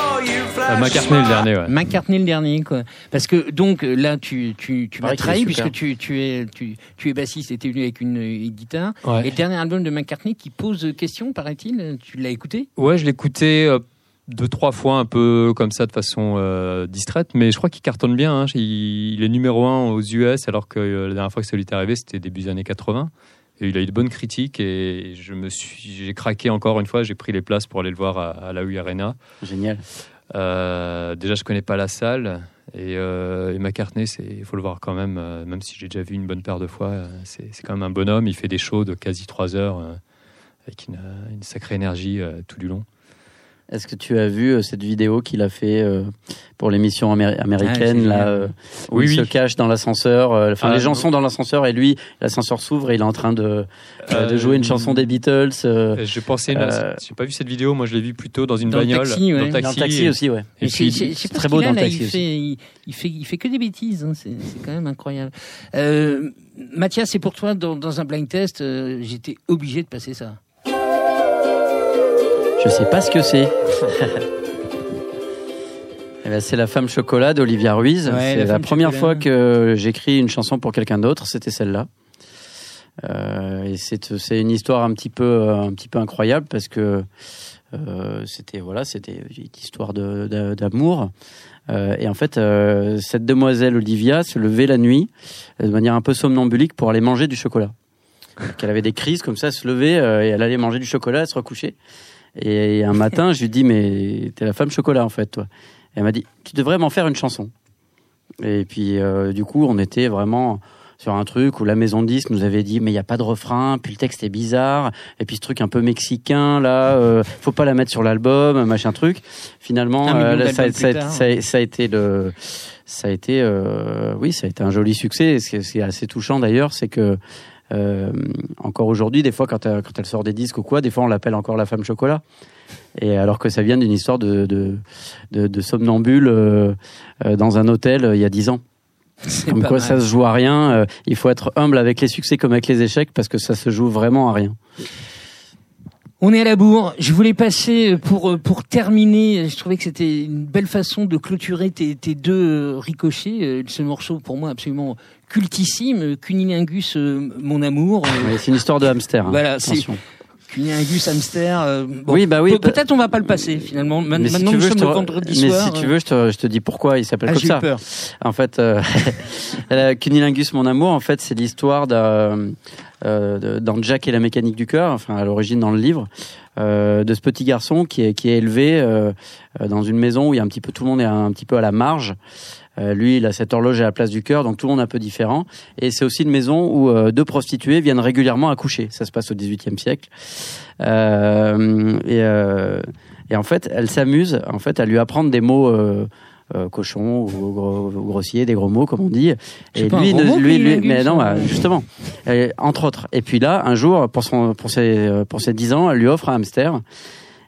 Euh, McCartney le dernier, ouais. McCartney le dernier, quoi. Parce que donc là, tu tu tu m'as trahi puisque tu tu es tu tu es bassiste et t'es venu avec une, une guitare. Ouais. Et le dernier album de McCartney qui pose question, paraît-il. Tu l'as écouté? Ouais, je l'ai écouté euh, deux, trois fois, un peu comme ça, de façon euh, distraite, mais je crois qu'il cartonne bien. hein. Il, il est numéro un aux US, alors que euh, la dernière fois que ça lui est arrivé, c'était début des années 80. Et il a eu de bonnes critiques et je me suis, j'ai craqué encore une fois. J'ai pris les places pour aller le voir à, à la U Arena. Génial. Euh, déjà, je connais pas la salle et, euh, et McCartney, il faut le voir quand même. euh, même si j'ai déjà vu une bonne paire de fois, euh, c'est, quand même un bonhomme. Il fait des shows de quasi trois heures avec une, sacrée énergie tout du long. Est-ce que tu as vu euh, cette vidéo qu'il a fait euh, pour l'émission améri- américaine Ah, là euh, où Oui, il se cache dans l'ascenseur euh, Enfin, Ah, les gens sont dans l'ascenseur et lui, l'ascenseur s'ouvre et il est en train de, euh, de jouer une chanson des Beatles. Je pensais, Euh, j'ai pas vu cette vidéo, moi je l'ai vu plutôt dans une Dans le bagnole, taxi, ouais. dans le dans le taxi aussi, ouais. Et Mais puis, c'est- très beau dans le taxi il aussi. fait, il, il fait, il fait que des bêtises. hein, C'est c'est quand même incroyable. Euh, Mathias, c'est pour toi dans, dans un blind test. euh, J'étais obligé de passer ça. Je sais pas ce que c'est. Eh ben, c'est la femme chocolat d'Olivia Ruiz. Ouais, c'est La première Chocolat. fois que j'écris une chanson pour quelqu'un d'autre, c'était celle-là. Euh, et c'est une histoire un petit peu un petit peu incroyable parce que euh, c'était voilà c'était une histoire d'amour Euh, et en fait euh, cette demoiselle Olivia se levait la nuit euh, de manière un peu somnambulique pour aller manger du chocolat. Donc, elle avait des crises comme ça, elle se levait euh, et elle allait manger du chocolat, elle se recouchait. Et un matin, je lui dis mais t'es la femme chocolat en fait toi. Et elle m'a dit tu devrais m'en faire une chanson. Et puis euh, du coup, on était vraiment sur un truc où la maison de disques nous avait dit mais il y a pas de refrain, puis le texte est bizarre, et puis ce truc un peu mexicain là, euh, faut pas la mettre sur l'album, machin truc. Finalement, euh, là, ça, d'albums ça a- plus tard. ça a- ça a été le, ça a été, euh, oui, ça a été un joli succès. Ce qui est assez touchant d'ailleurs, c'est que euh, encore aujourd'hui, des fois, quand, elle- quand elle sort des disques ou quoi, des fois, on l'appelle encore la femme chocolat. Et alors que ça vient d'une histoire de, de, de, de somnambule euh, euh, dans un hôtel euh, il y a dix ans. Comme quoi, mal. ça se joue à rien. euh, il faut être humble avec les succès comme avec les échecs parce que ça se joue vraiment à rien. On est à la bourre. Je voulais passer euh, pour euh, pour terminer. Je trouvais que c'était une belle façon de clôturer tes, tes deux euh, ricochets. Ce morceau pour moi absolument cultissime. Cunilingus, mon amour. C'est une histoire de hamster. hein. Voilà, c'est-. Cunilingus, hamster. euh, bon, Oui, bah oui. Pe- Peut-être on va pas le passer finalement. Mais si Maintenant tu nous veux, sommes te, le vendredi mais soir. si tu veux, je te, je te dis pourquoi il s'appelle ah, comme ça. peur. En fait, euh, Cunilingus, mon amour, en fait, c'est l'histoire d'un, euh, dans Jack et la mécanique du cœur, enfin à l'origine dans le livre, euh, de ce petit garçon qui est, qui est élevé euh, dans une maison où il y a un petit peu tout le monde est un, petit peu à la marge. Euh, lui, il a cette horloge à la place du cœur, donc tout le monde est un peu différent. Et c'est aussi une maison où euh, deux prostituées viennent régulièrement accoucher. Ça se passe au XVIIIe siècle. Euh, et, et en fait, elle s'amuse en fait à lui apprendre des mots. Euh, cochons ou, gros- ou grossiers, des gros mots comme on dit. Et pas un lui, gros ne- mot, lui, mais non, bah, justement, Et entre autres. Et puis là, un jour, pour son, pour ses, pour ses 10 ans, elle lui offre un hamster.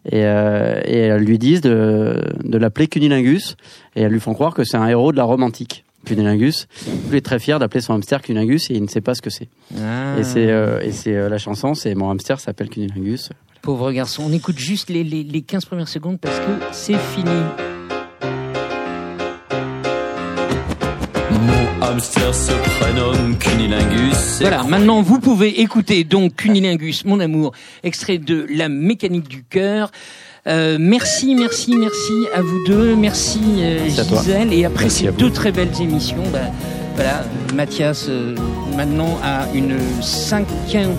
Et, euh, et elles lui disent de, de l'appeler Cunilingus. Et elles lui font croire que c'est un héros de la Rome antique. Cunilingus. Lui est très fier d'appeler son hamster Cunilingus et il ne sait pas ce que c'est. Ah, Et c'est euh, et c'est euh, la chanson, c'est mon hamster s'appelle Cunilingus. Pauvre garçon. On écoute juste les, les, les 15 premières secondes parce que c'est fini. Hamster se prénomme Cunilingus. Voilà, maintenant vous pouvez écouter donc Cunilingus, mon amour, extrait de La mécanique du cœur. Euh, merci, merci, merci à vous deux. Merci, euh, Merci à toi. Gisèle. Et après Merci ces deux très belles émissions, bah, voilà, Mathias euh, maintenant a une cinquième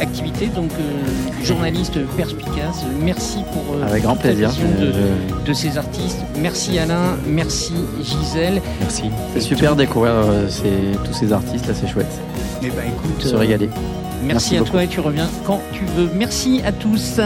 activité, donc euh, journaliste perspicace. Merci pour euh, Avec grand plaisir. de, Je- de ces artistes. Merci Alain, merci Gisèle. Merci. C'est super découvrir ces- tous ces artistes là, c'est chouette. Eh ben, écoute, Se régaler. Merci, Merci à beaucoup. toi et tu reviens quand tu veux. Merci à tous.